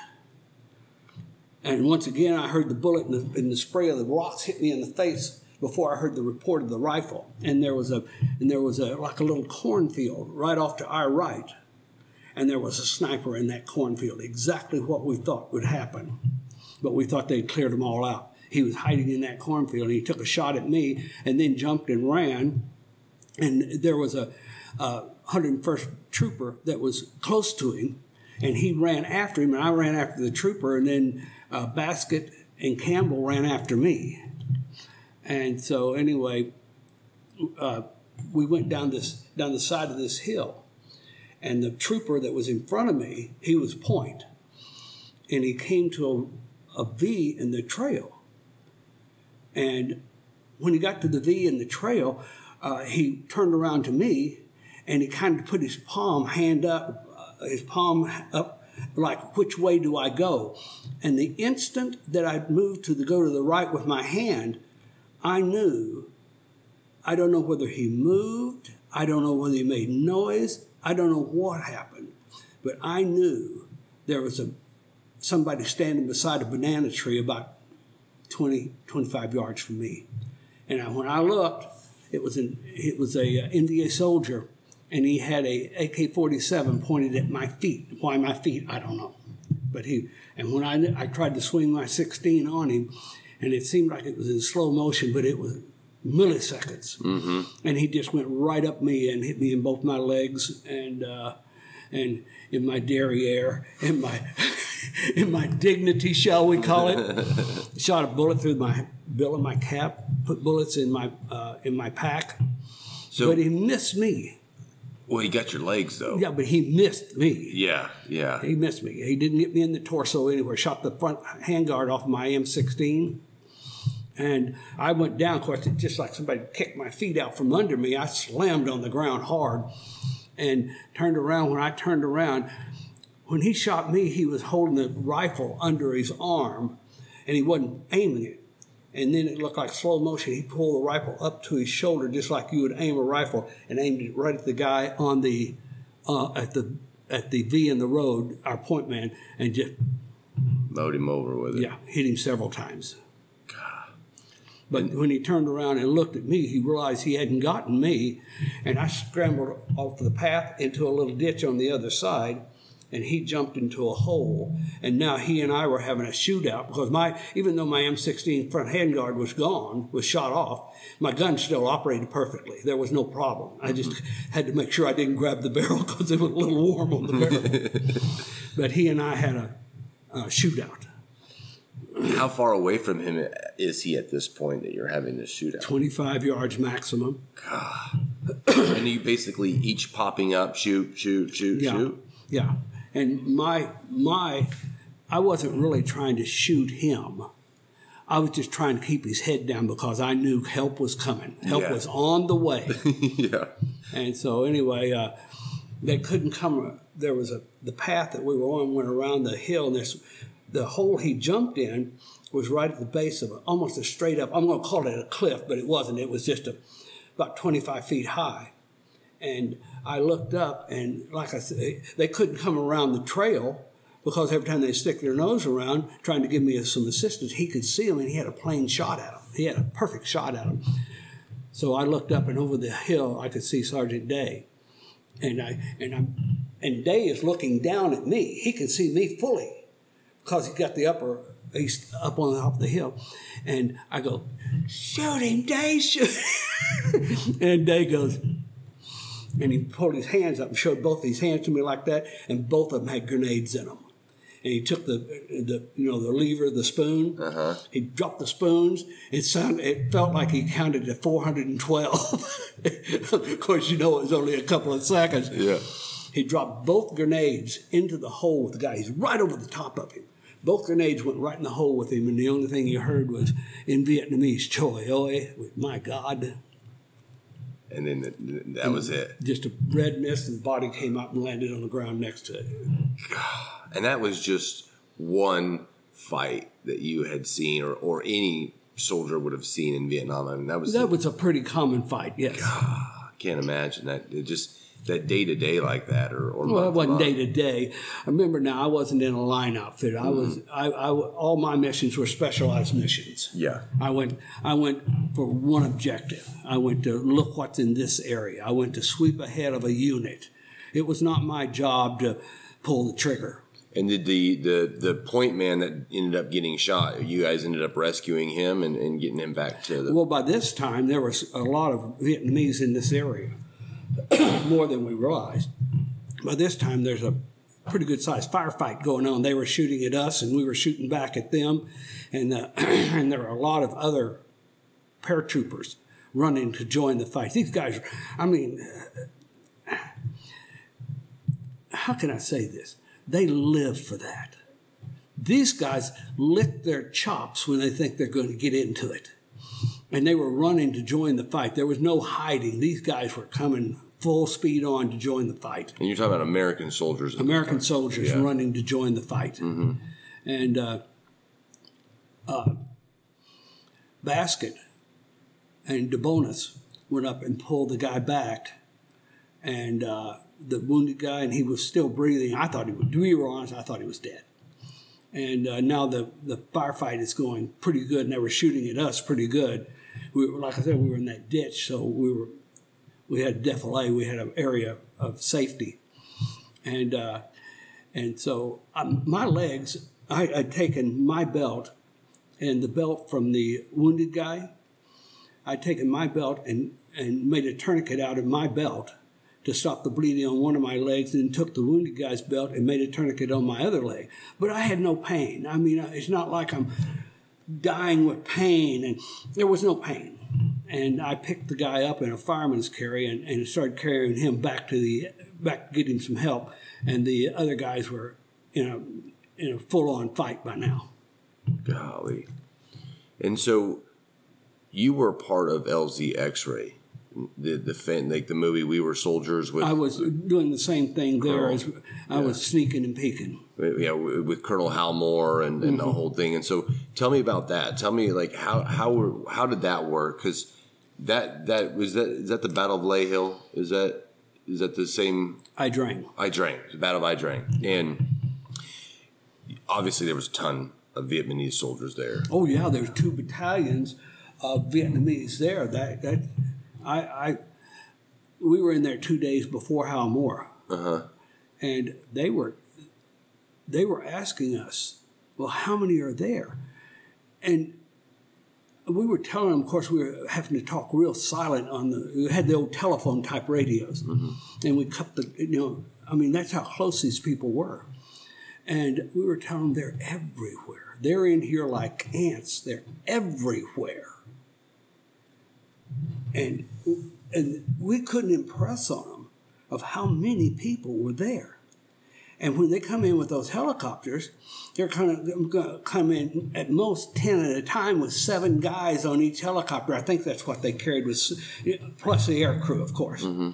Speaker 2: And once again, I heard the bullet and the, and the spray of the rocks hit me in the face before I heard the report of the rifle. And there was a and there was a like a little cornfield right off to our right, and there was a sniper in that cornfield. Exactly what we thought would happen, but we thought they'd cleared them all out. He was hiding in that cornfield, and he took a shot at me, and then jumped and ran. And there was a, a 101st trooper that was close to him, and he ran after him, and I ran after the trooper, and then uh, Basket and Campbell ran after me. And so anyway, uh, we went down this down the side of this hill, and the trooper that was in front of me, he was point, and he came to a, a V in the trail. And when he got to the V in the trail, uh, he turned around to me, and he kind of put his palm hand up, uh, his palm up, like which way do I go? And the instant that I moved to the go to the right with my hand, I knew. I don't know whether he moved. I don't know whether he made noise. I don't know what happened, but I knew there was a somebody standing beside a banana tree about 20, 25 yards from me. And I, when I looked, it was an it was a uh, soldier, and he had a AK-47 pointed at my feet. Why my feet? I don't know. But he and when I I tried to swing my 16 on him, and it seemed like it was in slow motion, but it was milliseconds. Mm-hmm. And he just went right up me and hit me in both my legs and uh, and in my derriere, in my in my dignity, shall we call it. Shot a bullet through my bill of my cap. Put bullets in my uh, in my pack.
Speaker 1: So,
Speaker 2: but he missed me.
Speaker 1: Well, he got your legs though.
Speaker 2: Yeah, but he missed me.
Speaker 1: Yeah, yeah.
Speaker 2: He missed me. He didn't get me in the torso anywhere. Shot the front handguard off my M16. And I went down, of course, it just like somebody kicked my feet out from under me. I slammed on the ground hard and turned around. When I turned around, when he shot me, he was holding the rifle under his arm and he wasn't aiming it. And then it looked like slow motion. He pulled the rifle up to his shoulder, just like you would aim a rifle, and aimed it right at the guy on the uh, at the at the V in the road, our point man, and just
Speaker 1: Load him over with it.
Speaker 2: yeah, hit him several times. God. But when he turned around and looked at me, he realized he hadn't gotten me, and I scrambled off the path into a little ditch on the other side, and he jumped into a hole. And now he and I were having a shootout because my, even though my M16 front handguard was gone, was shot off, my gun still operated perfectly. There was no problem. I just had to make sure I didn't grab the barrel because it was a little warm on the barrel. but he and I had a, a shootout.
Speaker 1: How far away from him is he at this point that you're having this shootout?
Speaker 2: 25 yards maximum. God.
Speaker 1: and you basically each popping up, shoot, shoot, shoot,
Speaker 2: Yeah.
Speaker 1: shoot.
Speaker 2: Yeah. And my my I wasn't really trying to shoot him. I was just trying to keep his head down because I knew help was coming. Help
Speaker 1: Yeah.
Speaker 2: was on the way.
Speaker 1: yeah.
Speaker 2: and so anyway, uh, they couldn't come. There was a the path that we were on went around the hill, and this the hole he jumped in was right at the base of a, almost a straight up. I'm going to call it a cliff, but it wasn't. It was just a, about 25 feet high. And I looked up, and like I said, they couldn't come around the trail because every time they stick their nose around trying to give me some assistance, he could see them, and he had a plain shot at them. He had a perfect shot at them. So I looked up, and over the hill, I could see Sergeant Day, and I and I and Day is looking down at me. He can see me fully because he got the upper. He's up on the top of the hill, and I go, "Shoot him, Day! Shoot!" him." and Day goes, and he pulled his hands up and showed both his hands to me like that, and both of them had grenades in them. And he took the, the you know, the lever, the spoon.
Speaker 1: Uh-huh.
Speaker 2: He dropped the spoons. It sounded, it felt like he counted to 412. of course, you know it was only a couple of seconds.
Speaker 1: Yeah.
Speaker 2: He dropped both grenades into the hole with the guy. He's right over the top of him. Both grenades went right in the hole with him, and the only thing he heard was in Vietnamese, "Choi oi," my God.
Speaker 1: And then the, that was it.
Speaker 2: Just a red mist, and the body came up and landed on the ground next to it.
Speaker 1: And that was just one fight that you had seen or, or any soldier would have seen in Vietnam. I mean, that was
Speaker 2: That was a pretty common fight, yes.
Speaker 1: I can't imagine that. It just that day to day like that, or, or
Speaker 2: Well, it wasn't day to day. I remember now I wasn't in a line outfit. I was mm-hmm. I, I all my missions were specialized missions.
Speaker 1: Yeah,
Speaker 2: I went I went for one objective. I went to look what's in this area. I went to sweep ahead of a unit. It was not my job to pull the trigger.
Speaker 1: and did the the the point man that ended up getting shot? You guys ended up rescuing him and, and getting him back to the.
Speaker 2: Well, by this time there was a lot of Vietnamese in this area, more than we realized. By this time there's a pretty good sized firefight going on. They were shooting at us, and we were shooting back at them, and uh, and there are a lot of other paratroopers running to join the fight. These guys, I mean, uh, how can I say this? They live for that. These guys lick their chops when they think they're going to get into it. And they were running to join the fight. There was no hiding. These guys were coming full speed on to join the fight.
Speaker 1: and you're talking about American soldiers.
Speaker 2: American soldiers
Speaker 1: Yeah.
Speaker 2: running to join the fight. And uh, uh, Basket and DeBonis went up and pulled the guy back. And uh, the wounded guy, and he was still breathing. I thought he was, to be honest, I thought he was dead. And uh, now the, the firefight is going pretty good, and they were shooting at us pretty good. We were, like I said, we were in that ditch, so we were we had defilade, we had an area of safety, and uh, and so um, my legs, I, I'd taken my belt and the belt from the wounded guy. I'd taken my belt and and made a tourniquet out of my belt to stop the bleeding on one of my legs, and took the wounded guy's belt and made a tourniquet on my other leg. But I had no pain. I mean, it's not like I'm dying with pain, and there was no pain. And I picked the guy up in a fireman's carry and, and started carrying him back to the back to get him some help. And the other guys were in a in a full on fight by now.
Speaker 1: Golly. And so you were part of LZ X-ray, the the fan, like the movie We Were Soldiers with
Speaker 2: I was doing the same thing there
Speaker 1: Colonel.
Speaker 2: as I was sneaking and peeking.
Speaker 1: Yeah with Colonel Hal Moore and, and the whole thing. And so tell me about that. Tell me like how how how did that work? Because that that was that is that the Battle of Lay Hill? Is that is that the same?
Speaker 2: Ia Drang.
Speaker 1: Ia Drang the Battle of Ia Drang, and obviously there was a ton of Vietnamese soldiers there.
Speaker 2: Oh yeah, there's two battalions of Vietnamese there. That that I I we were in there two days before Hal Moore,
Speaker 1: Uh-huh.
Speaker 2: and they were they were asking us, well, how many are there? And we were telling them, of course, we were having to talk real silent on the. We had the old telephone type radios, mm-hmm. and we cut the. You know, I mean, that's how close these people were. And we were telling them they're everywhere. They're in here like ants. They're everywhere. And and we couldn't impress on them of how many people were there. And when they come in with those helicopters, they're kind of going to come in at most 10 at a time with seven guys on each helicopter. I think that's what they carried, with, plus the air crew, of course. Mm-hmm.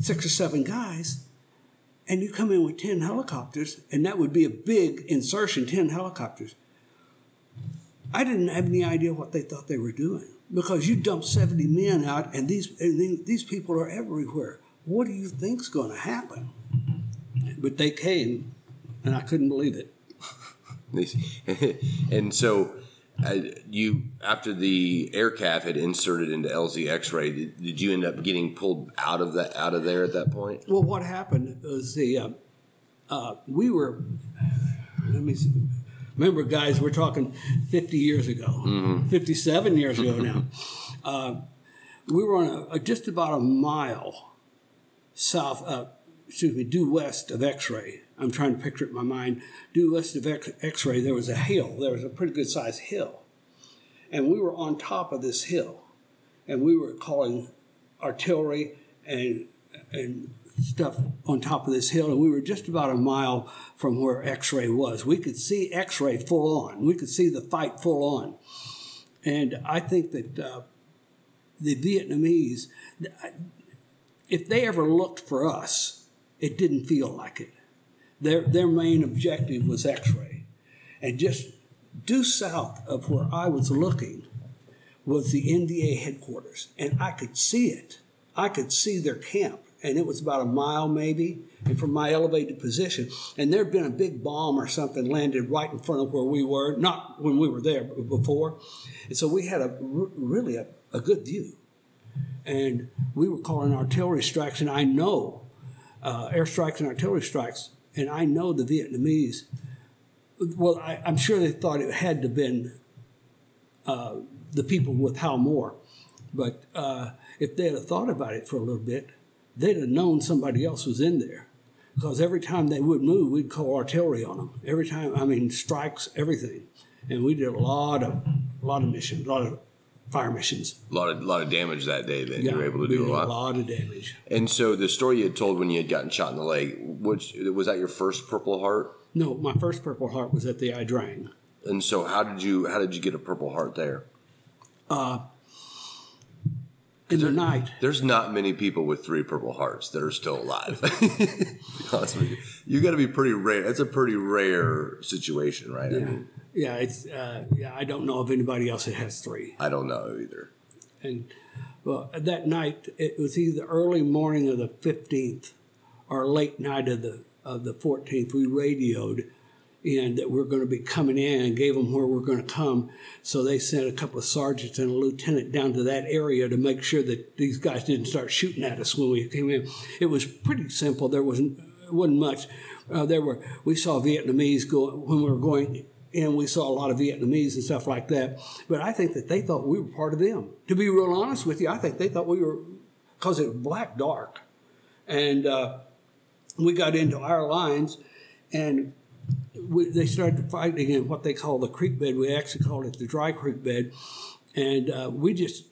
Speaker 2: Six or seven guys. And you come in with 10 helicopters, and that would be a big insertion 10 helicopters. I didn't have any idea what they thought they were doing because you dump 70 men out, and these, and these people are everywhere. What do you think's going to happen? But they came, and I couldn't believe it.
Speaker 1: and so uh, you after the air aircraft had inserted into LZ X-ray, did, did you end up getting pulled out of that out of there at that point?
Speaker 2: Well, what happened was the uh, uh, we were. Let me see. remember, guys. We're talking fifty years ago, fifty-seven years ago now. uh, we were on a, a, just about a mile south, uh, excuse me, due west of X-ray. I'm trying to picture it in my mind. Due west of X- X-ray, there was a hill. There was a pretty good sized hill, and we were on top of this hill, and we were calling artillery and and stuff on top of this hill, and we were just about a mile from where X-ray was. We could see X-ray full on. We could see the fight full on, and I think that uh, the Vietnamese, if they ever looked for us, it didn't feel like it. Their their main objective was X-ray, and just due south of where I was looking was the NVA headquarters, and I could see it. I could see their camp, and it was about a mile maybe, and from my elevated position. And there'd been a big bomb or something landed right in front of where we were, not when we were there, but before. And so we had a really a, a good view. And we were calling artillery strikes, and I know uh, airstrikes and artillery strikes, and I know the Vietnamese. Well, I, I'm sure they thought it had to have been uh, the people with Hal Moore, but uh, if they had thought about it for a little bit, they'd have known somebody else was in there. Because every time they would move, we'd call artillery on them. Every time, I mean, strikes, everything, and we did a lot of, a lot of missions, a lot of fire missions.
Speaker 1: A lot of lot of damage that day. Then
Speaker 2: Yeah,
Speaker 1: you were able to
Speaker 2: we
Speaker 1: do a lot.
Speaker 2: a lot of damage.
Speaker 1: And so the story you had told when you had gotten shot in the leg, which was that your first Purple Heart?
Speaker 2: No, my first Purple Heart was at the Ia Drang.
Speaker 1: And so how did you how did you get a Purple Heart there?
Speaker 2: Uh, In the night,
Speaker 1: There's not many people with three Purple Hearts that are still alive. to be honest with you, you got to be pretty rare. That's a pretty rare situation, right? I
Speaker 2: yeah,
Speaker 1: mean,
Speaker 2: yeah, it's uh, yeah. I don't know of anybody else that has three.
Speaker 1: I don't know either.
Speaker 2: And well, that night it was either early morning of the fifteenth or late night of the of the fourteenth. We radioed and that we're going to be coming in and gave them where we're going to come. So they sent a couple of sergeants and a lieutenant down to that area to make sure that these guys didn't start shooting at us when we came in. It was pretty simple. There wasn't wasn't much. Uh, there were we saw Vietnamese go when we were going and we saw a lot of Vietnamese and stuff like that. But I think that they thought we were part of them. To be real honest with you, I think they thought we were because it was black dark, and uh, we got into our lines, and we, they started fighting in what they call the creek bed. We actually called it the dry creek bed, and uh, we just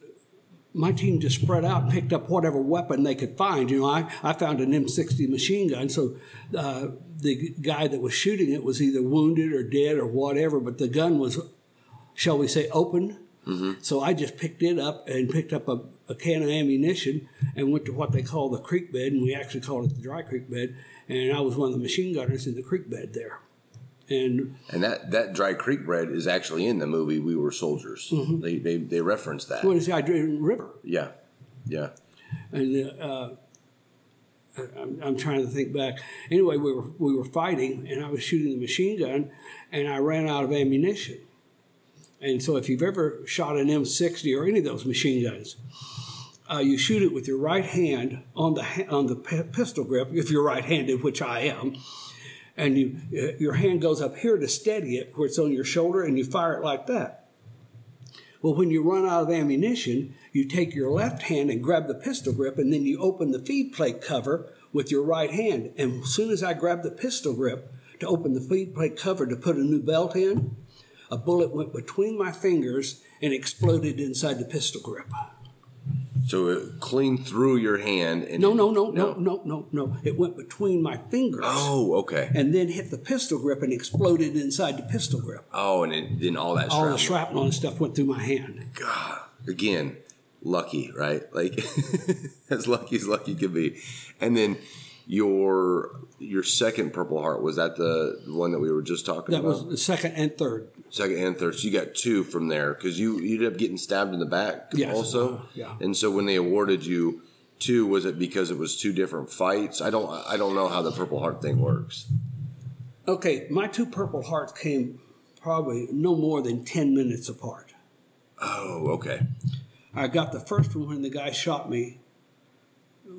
Speaker 2: my team just spread out and picked up whatever weapon they could find. You know, I, I found an M60 machine gun, so uh, the guy that was shooting it was either wounded or dead or whatever, but the gun was, shall we say, open. So I just picked it up and picked up a, a can of ammunition and went to what they call the creek bed, and we actually called it the dry creek bed. And I was one of the machine gunners in the creek bed there. And
Speaker 1: And that, that dry creek bread is actually in the movie We Were Soldiers. They, they they reference that.
Speaker 2: what is the Hydrated River?
Speaker 1: Yeah, yeah.
Speaker 2: and uh, I'm, I'm trying to think back. Anyway, we were we were fighting, and I was shooting the machine gun, and I ran out of ammunition. And so, if you've ever shot an M60 or any of those machine guns, uh, you shoot it with your right hand on the on the pistol grip, if you're right-handed, which I am, and you uh, your hand goes up here to steady it, where it's on your shoulder, and you fire it like that. Well, when you run out of ammunition, you take your left hand and grab the pistol grip, and then you open the feed plate cover with your right hand. And as soon as I grabbed the pistol grip to open the feed plate cover to put a new belt in, a bullet went between my fingers and exploded inside the pistol grip.
Speaker 1: So it clean through your hand. And
Speaker 2: No, no, no, no, no, no, no. It went between my fingers
Speaker 1: Oh, okay.
Speaker 2: and then hit the pistol grip and exploded inside the pistol grip.
Speaker 1: Oh, and it, then all that
Speaker 2: All the
Speaker 1: shrapnel.
Speaker 2: shrapnel and stuff went through my hand.
Speaker 1: God, again, lucky, right? Like as lucky as lucky could be. And then your your second Purple Heart was that the one that we were just talking
Speaker 2: That
Speaker 1: about?
Speaker 2: was the second and third.
Speaker 1: second and third. So you got two from there because you you ended up getting stabbed in the back
Speaker 2: Yes.
Speaker 1: also.
Speaker 2: Uh, yeah.
Speaker 1: And so when they awarded you two, was it because it was two different fights? I don't I don't know how the Purple Heart thing works.
Speaker 2: Okay, my two Purple Hearts came probably no more than 10 minutes apart.
Speaker 1: Oh, okay.
Speaker 2: I got the first one when the guy shot me,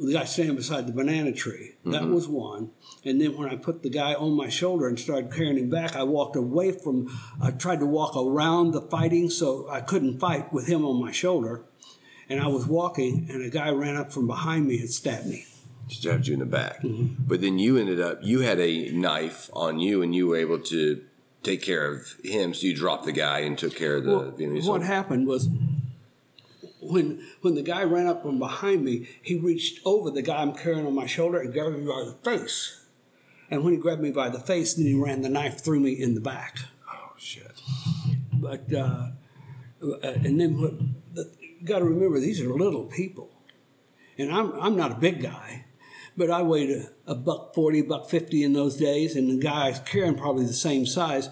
Speaker 2: the guy standing beside the banana tree. That was one. And then when I put the guy on my shoulder and started carrying him back, I walked away from, I tried to walk around the fighting so I couldn't fight with him on my shoulder. And I was walking, and a guy ran up from behind me and stabbed me.
Speaker 1: Stabbed you in the back.
Speaker 2: Mm-hmm.
Speaker 1: But then you ended up you had a knife on you and you were able to take care of him. So you dropped the guy and took care of the
Speaker 2: Well,
Speaker 1: Vietnamese.
Speaker 2: what
Speaker 1: soldier.
Speaker 2: happened was when when the guy ran up from behind me, he reached over the guy I'm carrying on my shoulder and grabbed me by the face. And when he grabbed me by the face, then he ran the knife through me in the back.
Speaker 1: Oh shit.
Speaker 2: But uh, uh, and then what, you got to remember these are little people, and I'm I'm not a big guy, but I weighed a, a buck forty, buck fifty in those days, and the guy's carrying probably the same size.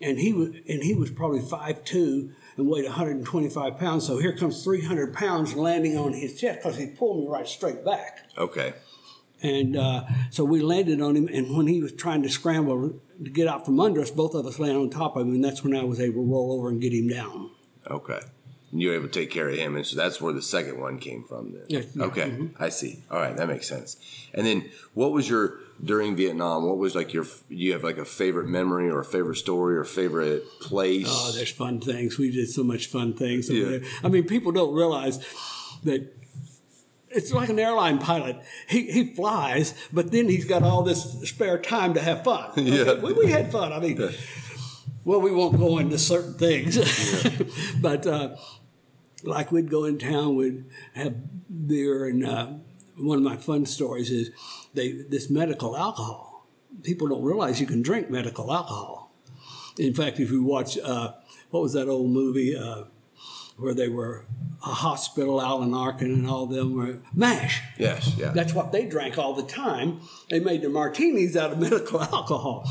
Speaker 2: and he was and he was probably five two and weighed 125 pounds. So here comes 300 pounds landing on his chest because he pulled me right straight back.
Speaker 1: Okay.
Speaker 2: And uh, so we landed on him, and when he was trying to scramble to get out from under us, both of us landed on top of him, and that's when I was able to roll over and get him down.
Speaker 1: Okay. And you were able to take care of him, and so that's where the second one came from. Then.
Speaker 2: Yeah, yeah,
Speaker 1: Okay, I see. All right, that makes sense. And then, what was your during Vietnam? What was like your? You have like a favorite memory or a favorite story or favorite place?
Speaker 2: Oh, there's fun things. We did so much fun things. over
Speaker 1: Yeah.
Speaker 2: there. I mean, people don't realize that it's like an airline pilot. He, he flies, but then he's got all this spare time to have fun.
Speaker 1: Yeah.
Speaker 2: We, we had fun. I mean, well, we won't go into certain things, but uh, like we'd go in town, we'd have beer, and uh, one of my fun stories is they this medical alcohol. People don't realize you can drink medical alcohol. In fact, if you watch, uh, what was that old movie uh, where they were a hospital, Alan Arkin and all of them were MASH.
Speaker 1: yes, yeah.
Speaker 2: That's what they drank all the time. They made their martinis out of medical alcohol.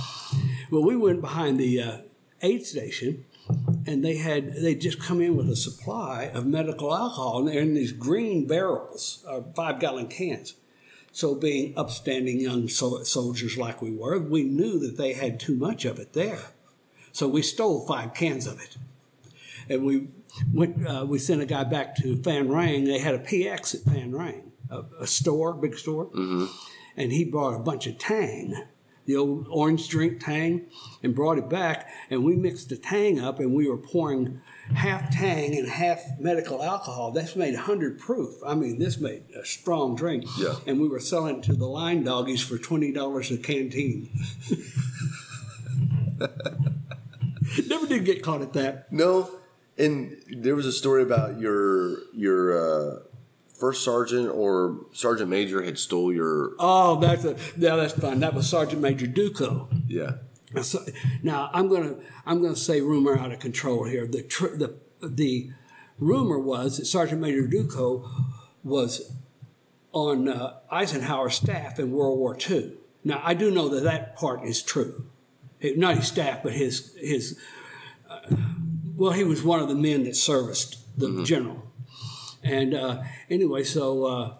Speaker 2: Well, we went behind the uh, aid station, and they had they just come in with a supply of medical alcohol, and they're in these green barrels, uh, five gallon cans. So, being upstanding young so- soldiers like we were, we knew that they had too much of it there. So we stole five cans of it, and we went. Uh, we sent a guy back to Phan Rang. They had a PX at Phan Rang, a, a store, big store, and he brought a bunch of Tang, the old orange drink Tang, and brought it back. And we mixed the Tang up, and we were pouring half Tang and half medical alcohol. That's made hundred proof. I mean, this made a strong drink.
Speaker 1: Yeah.
Speaker 2: And we were selling it to the line doggies for twenty dollars a canteen. Never did get caught at that.
Speaker 1: No, and there was a story about your your uh, first sergeant or sergeant major had stole your
Speaker 2: Oh, that's a that's fun. That was Sergeant Major Duco.
Speaker 1: yeah
Speaker 2: Now, so- now I'm gonna I'm gonna say rumor out of control here. The tr- the the rumor was that Sergeant Major Duco was on uh, Eisenhower's staff in World War II. Now I do know that that part is true. It- not his staff, but his his. Uh, well, he was one of the men that serviced the general, and uh, anyway, so. Uh,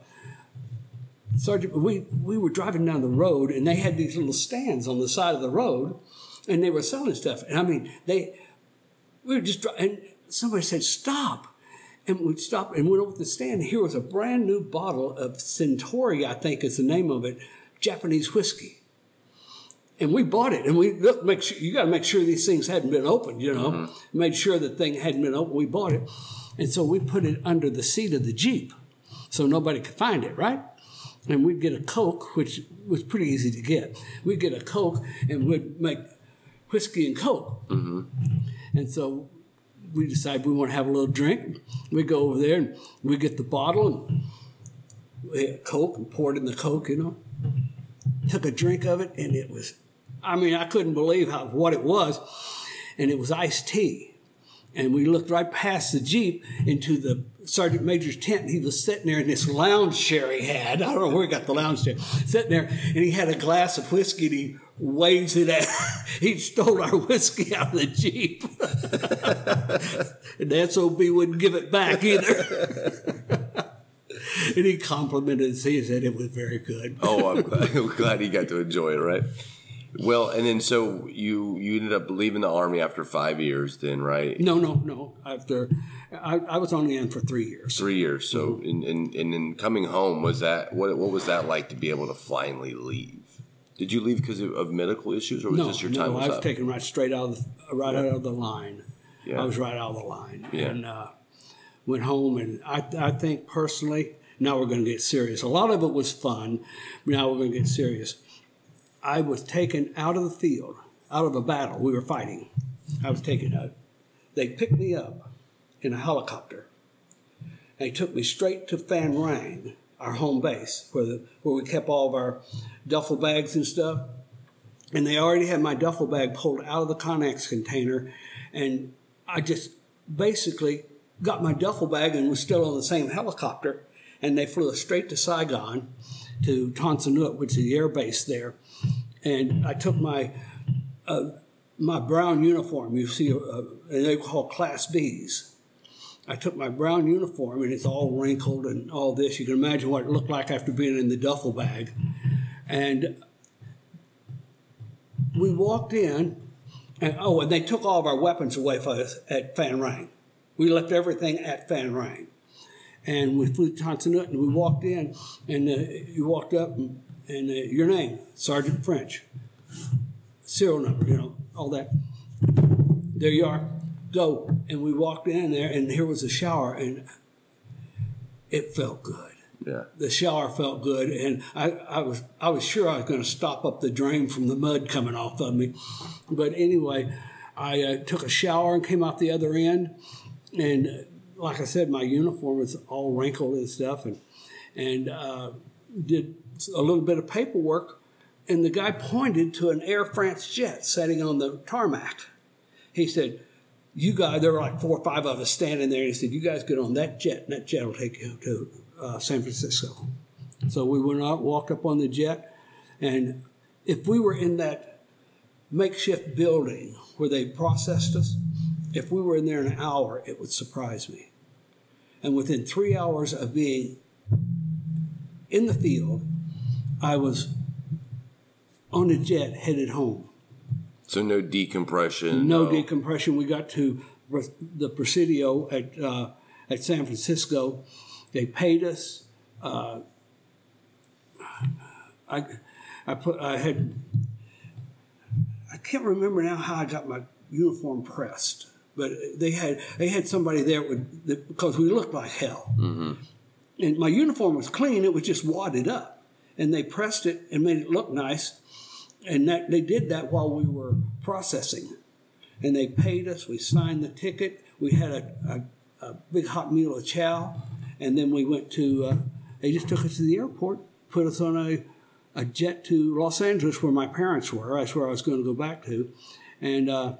Speaker 2: Sergeant, we, we were driving down the road and they had these little stands on the side of the road and they were selling stuff. And I mean, they, we were just, and somebody said, stop. And we stopped and went over to the stand. And here was a brand new bottle of Suntory, I think is the name of it, Japanese whiskey. And we bought it and we look, make sure, you got to make sure these things hadn't been opened, you know, made sure the thing hadn't been opened. We bought it. And so we put it under the seat of the Jeep so nobody could find it, right? and we'd get a Coke, which was pretty easy to get. We'd get a Coke and we'd make whiskey and Coke. Mm-hmm. And so we decided we want to have a little drink. We go over there and we get the bottle and we had Coke and poured in the Coke, you know. Took a drink of it and it was, I mean, I couldn't believe how what it was. And it was iced tea. And we looked right past the Jeep into the Sergeant Major's tent. He was sitting there in this lounge chair he had. I don't know where he got the lounge chair. Sitting there, and he had a glass of whiskey and he waves it at. he stole our whiskey out of the Jeep. and the SOB wouldn't give it back either. and he complimented us. He said it was very good.
Speaker 1: oh I'm glad, I'm glad he got to enjoy it right well and then so you you ended up leaving the army after five years then right
Speaker 2: No, no, no. After I, I was only in for three years.
Speaker 1: three years so
Speaker 2: Mm-hmm.
Speaker 1: in, in, and then coming home was that what what was that like to be able to finally leave did you leave because of, of medical issues or was
Speaker 2: No,
Speaker 1: this your time
Speaker 2: no, I was
Speaker 1: up
Speaker 2: taken right straight out of the right out of the line.
Speaker 1: Yeah.
Speaker 2: I was right out of the line,
Speaker 1: Yeah.
Speaker 2: and uh, went home. And I, I think personally, now we're going to get serious. A lot of it was fun. Now we're going to get serious. I was taken out of the field, out of a battle. We were fighting. I was taken out. They picked me up in a helicopter. They took me straight to Phan Rang, our home base, where the, where we kept all of our duffel bags and stuff and they already had my duffel bag pulled out of the Connex container, and I just basically got my duffel bag and was still on the same helicopter, and they flew us straight to Saigon, to Tan Son Nhut, which is the air base there, and I took my uh, my brown uniform, you see, uh, they call Class Bs. I took my brown uniform and it's all wrinkled and all this. You can imagine what it looked like after being in the duffel bag. And we walked in, and oh, and they took all of our weapons away from us at Phan Rang. We left everything at Phan Rang. And we flew to Nhut and we walked in, and uh, you walked up, and, and uh, your name, Sergeant French, serial number, you know, all that. There you are, go. And we walked in there, and here was a shower, and it felt good
Speaker 1: Yeah.
Speaker 2: the shower felt good, and I, I was I was sure I was going to stop up the drain from the mud coming off of me. But anyway, I uh, took a shower and came out the other end, and uh, like I said, my uniform was all wrinkled and stuff, and and uh, did a little bit of paperwork, and the guy pointed to an Air France jet sitting on the tarmac. He said. You guys, there were like four or five of us standing there, and he said, "You guys get on that jet, and that jet will take you to uh, San Francisco." So we went out, walked up on the jet, and if we were in that makeshift building where they processed us, if we were in there an hour, it would surprise me. And within three hours of being in the field, I was on a jet headed home.
Speaker 1: So no decompression.
Speaker 2: No decompression. We got to the Presidio at uh, at San Francisco. They paid us. Uh, I I put I had I can't remember now how I got my uniform pressed, but they had they had somebody there with because we looked like hell, and my uniform was clean. It was just wadded up, and they pressed it and made it look nice, and that they did that while we were processing, and they paid us. We signed the ticket. We had a, a, a big hot meal of chow, and then we went to. Uh, they just took us to the airport, put us on a a jet to Los Angeles, where my parents were. That's where I was going to go back to, and uh,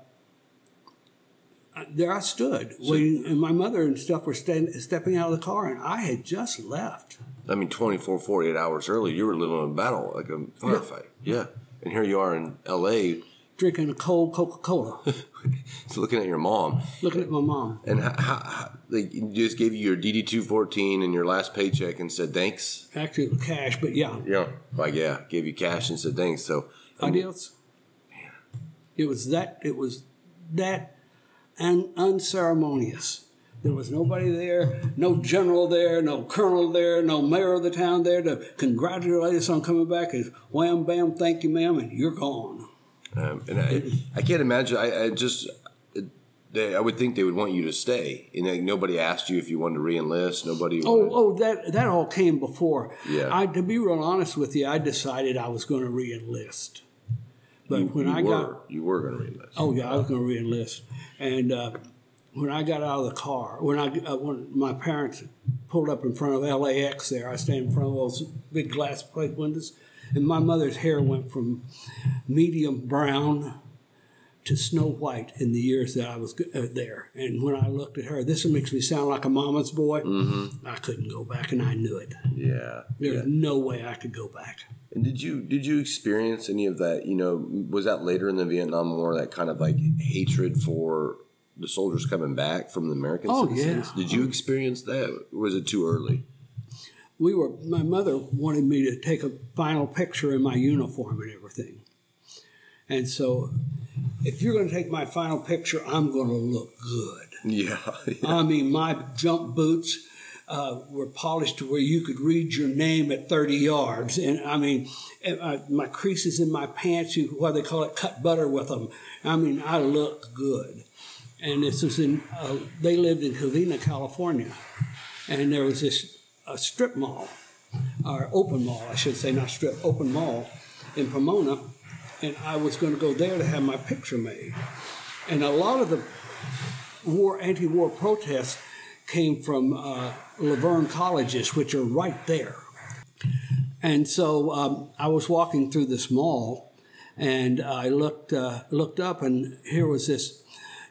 Speaker 2: there I stood waiting, and my mother and stuff were stand, stepping out of the car, and I had just left.
Speaker 1: I mean, 24, 48 hours earlier, you were living in a battle, like a firefight. Yeah. And here you are in L.A.
Speaker 2: Drinking a cold Coca Cola,
Speaker 1: so looking at your mom.
Speaker 2: looking at my mom.
Speaker 1: And how, how, how they just gave you your DD 214 and your last paycheck and said thanks?
Speaker 2: Actually, it was cash, but yeah,
Speaker 1: Yeah. Like, yeah, gave you cash and said thanks. So,
Speaker 2: Adios. It was that. It was that, and unceremonious. There was nobody there, no general there, no colonel there, no mayor of the town there to congratulate us on coming back. It's wham bam, thank you, ma'am, and you're gone.
Speaker 1: um, and I, I can't imagine, I, I just, they, I would think they would want you to stay. And like, nobody asked you if you wanted to re-enlist. Nobody.
Speaker 2: Oh,
Speaker 1: wanted-
Speaker 2: oh, that that all came before.
Speaker 1: Yeah.
Speaker 2: I, to be real honest with you, I decided I was going to re-enlist. But
Speaker 1: you,
Speaker 2: when
Speaker 1: you
Speaker 2: I
Speaker 1: were,
Speaker 2: got
Speaker 1: you were going to re-enlist.
Speaker 2: Oh yeah, I was going to reenlist, and uh, when I got out of the car, when I uh, when my parents pulled up in front of LAX, there I stand in front of those big glass plate windows, and my mother's hair went from medium brown to snow white in the years that I was uh, there. And when I looked at her, this makes me sound like a mama's boy. I couldn't go back, and I knew it.
Speaker 1: Yeah.
Speaker 2: there's
Speaker 1: yeah.
Speaker 2: no way I could go back.
Speaker 1: And did you did you experience any of that? You know, was that later in the Vietnam War that kind of like hatred for the soldiers coming back from the American
Speaker 2: Oh,
Speaker 1: citizens?
Speaker 2: yeah.
Speaker 1: Did you experience that? Or was it too early?
Speaker 2: we were my mother wanted me to take a final picture in my uniform and everything and so if you're going to take my final picture i'm going to look good
Speaker 1: Yeah.
Speaker 2: i mean my jump boots uh, were polished to where you could read your name at 30 yards. And i mean uh, my creases in my pants you what they call it cut butter with them. I mean i look good. And this was in uh, they lived in covina california. And there was this a strip mall, or open mall, I should say, not strip, open mall in Pomona, and I was going to go there to have my picture made. And a lot of the war, anti-war protests came from uh, La Verne colleges, which are right there. And so um, I was walking through this mall, and I looked uh, looked up, and here was this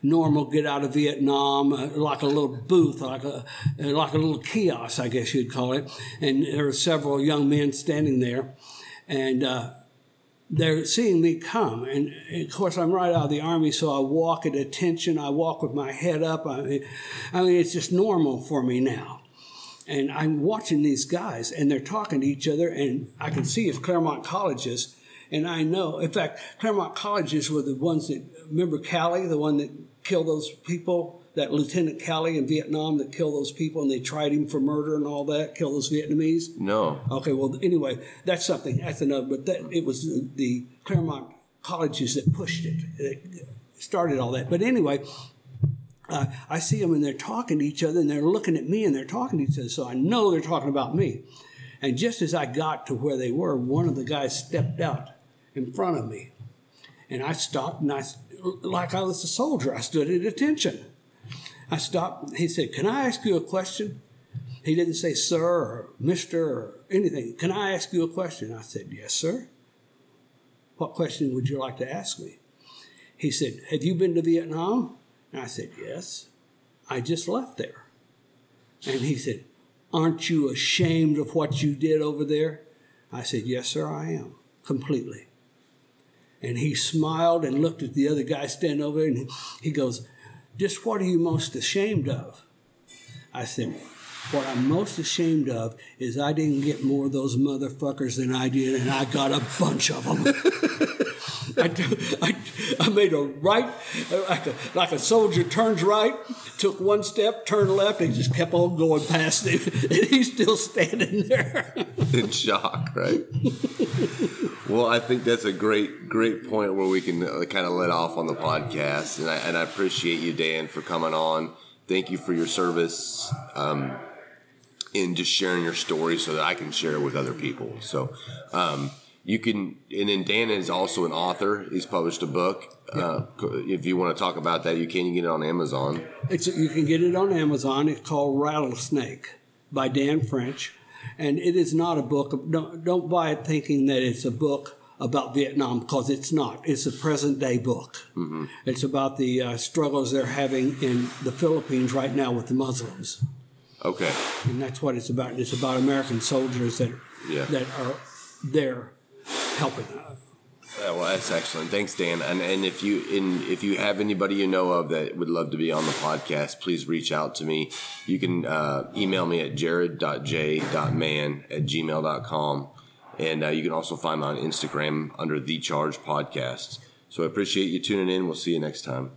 Speaker 2: normal get out of Vietnam, uh, like a little booth, like a like a little kiosk, I guess you'd call it. And there were several young men standing there, and uh, they're seeing me come, and, of course I'm right out of the army, so I walk at attention. I walk with my head up. I mean, I mean, it's just normal for me now. And I'm watching these guys, and they're talking to each other, and I can see it's Claremont colleges, and I know. In fact, Claremont colleges were the ones that remember Calley, the one that killed those people that Lieutenant Calley in Vietnam that killed those people and they tried him for murder and all that, killed those Vietnamese?
Speaker 1: No.
Speaker 2: Okay, well, anyway, that's something, that's another, but that, it was the, the Claremont colleges that pushed it, it started all that. But anyway, uh, I see them and they're talking to each other and they're looking at me and they're talking to each other, so I know they're talking about me. And just as I got to where they were, one of the guys stepped out in front of me. And I stopped and I, like I was a soldier, I stood at attention. I stopped. He said, Can I ask you a question? He didn't say sir or mister or anything. Can I ask you a question? I said, Yes, sir. What question would you like to ask me? He said, Have you been to Vietnam? And I said, Yes. I just left there. And he said, Aren't you ashamed of what you did over there? I said, Yes, sir, I am. Completely. And he smiled and looked at the other guy standing over there and he goes, just what are you most ashamed of? I said, What I'm most ashamed of is I didn't get more of those motherfuckers than I did, and I got a bunch of them. I, I, I, made a right, like a, like a soldier turns right, took one step, turned left, and just kept on going past him. And he's still standing there.
Speaker 1: In shock, right? well, I think that's a great, great point where we can uh, kind of let off on the podcast. And I, and I appreciate you, Dan, for coming on. Thank you for your service. Um, in just sharing your story so that I can share it with other people. So, um, you can and then dan is also an author. He's published a book. Uh, if you want to talk about that you can. Get it on amazon.
Speaker 2: It's, you can get it on amazon. It's called rattlesnake by dan french. And it is not a book don't, don't buy it thinking that it's a book about vietnam because it's not. It's a present day book. Mm-hmm. it's about the uh, struggles they're having in the philippines right now with the muslims.
Speaker 1: Okay.
Speaker 2: And that's what it's about. It's about american soldiers that yeah. that are there helping.
Speaker 1: Yeah, well, that's excellent. Thanks, Dan. And and if you in if you have anybody you know of that would love to be on the podcast, please reach out to me. You can uh, email me at jared.j.man at gmail.com. And uh, you can also find me on Instagram under The Charge Podcast. So I appreciate you tuning in. We'll see you next time.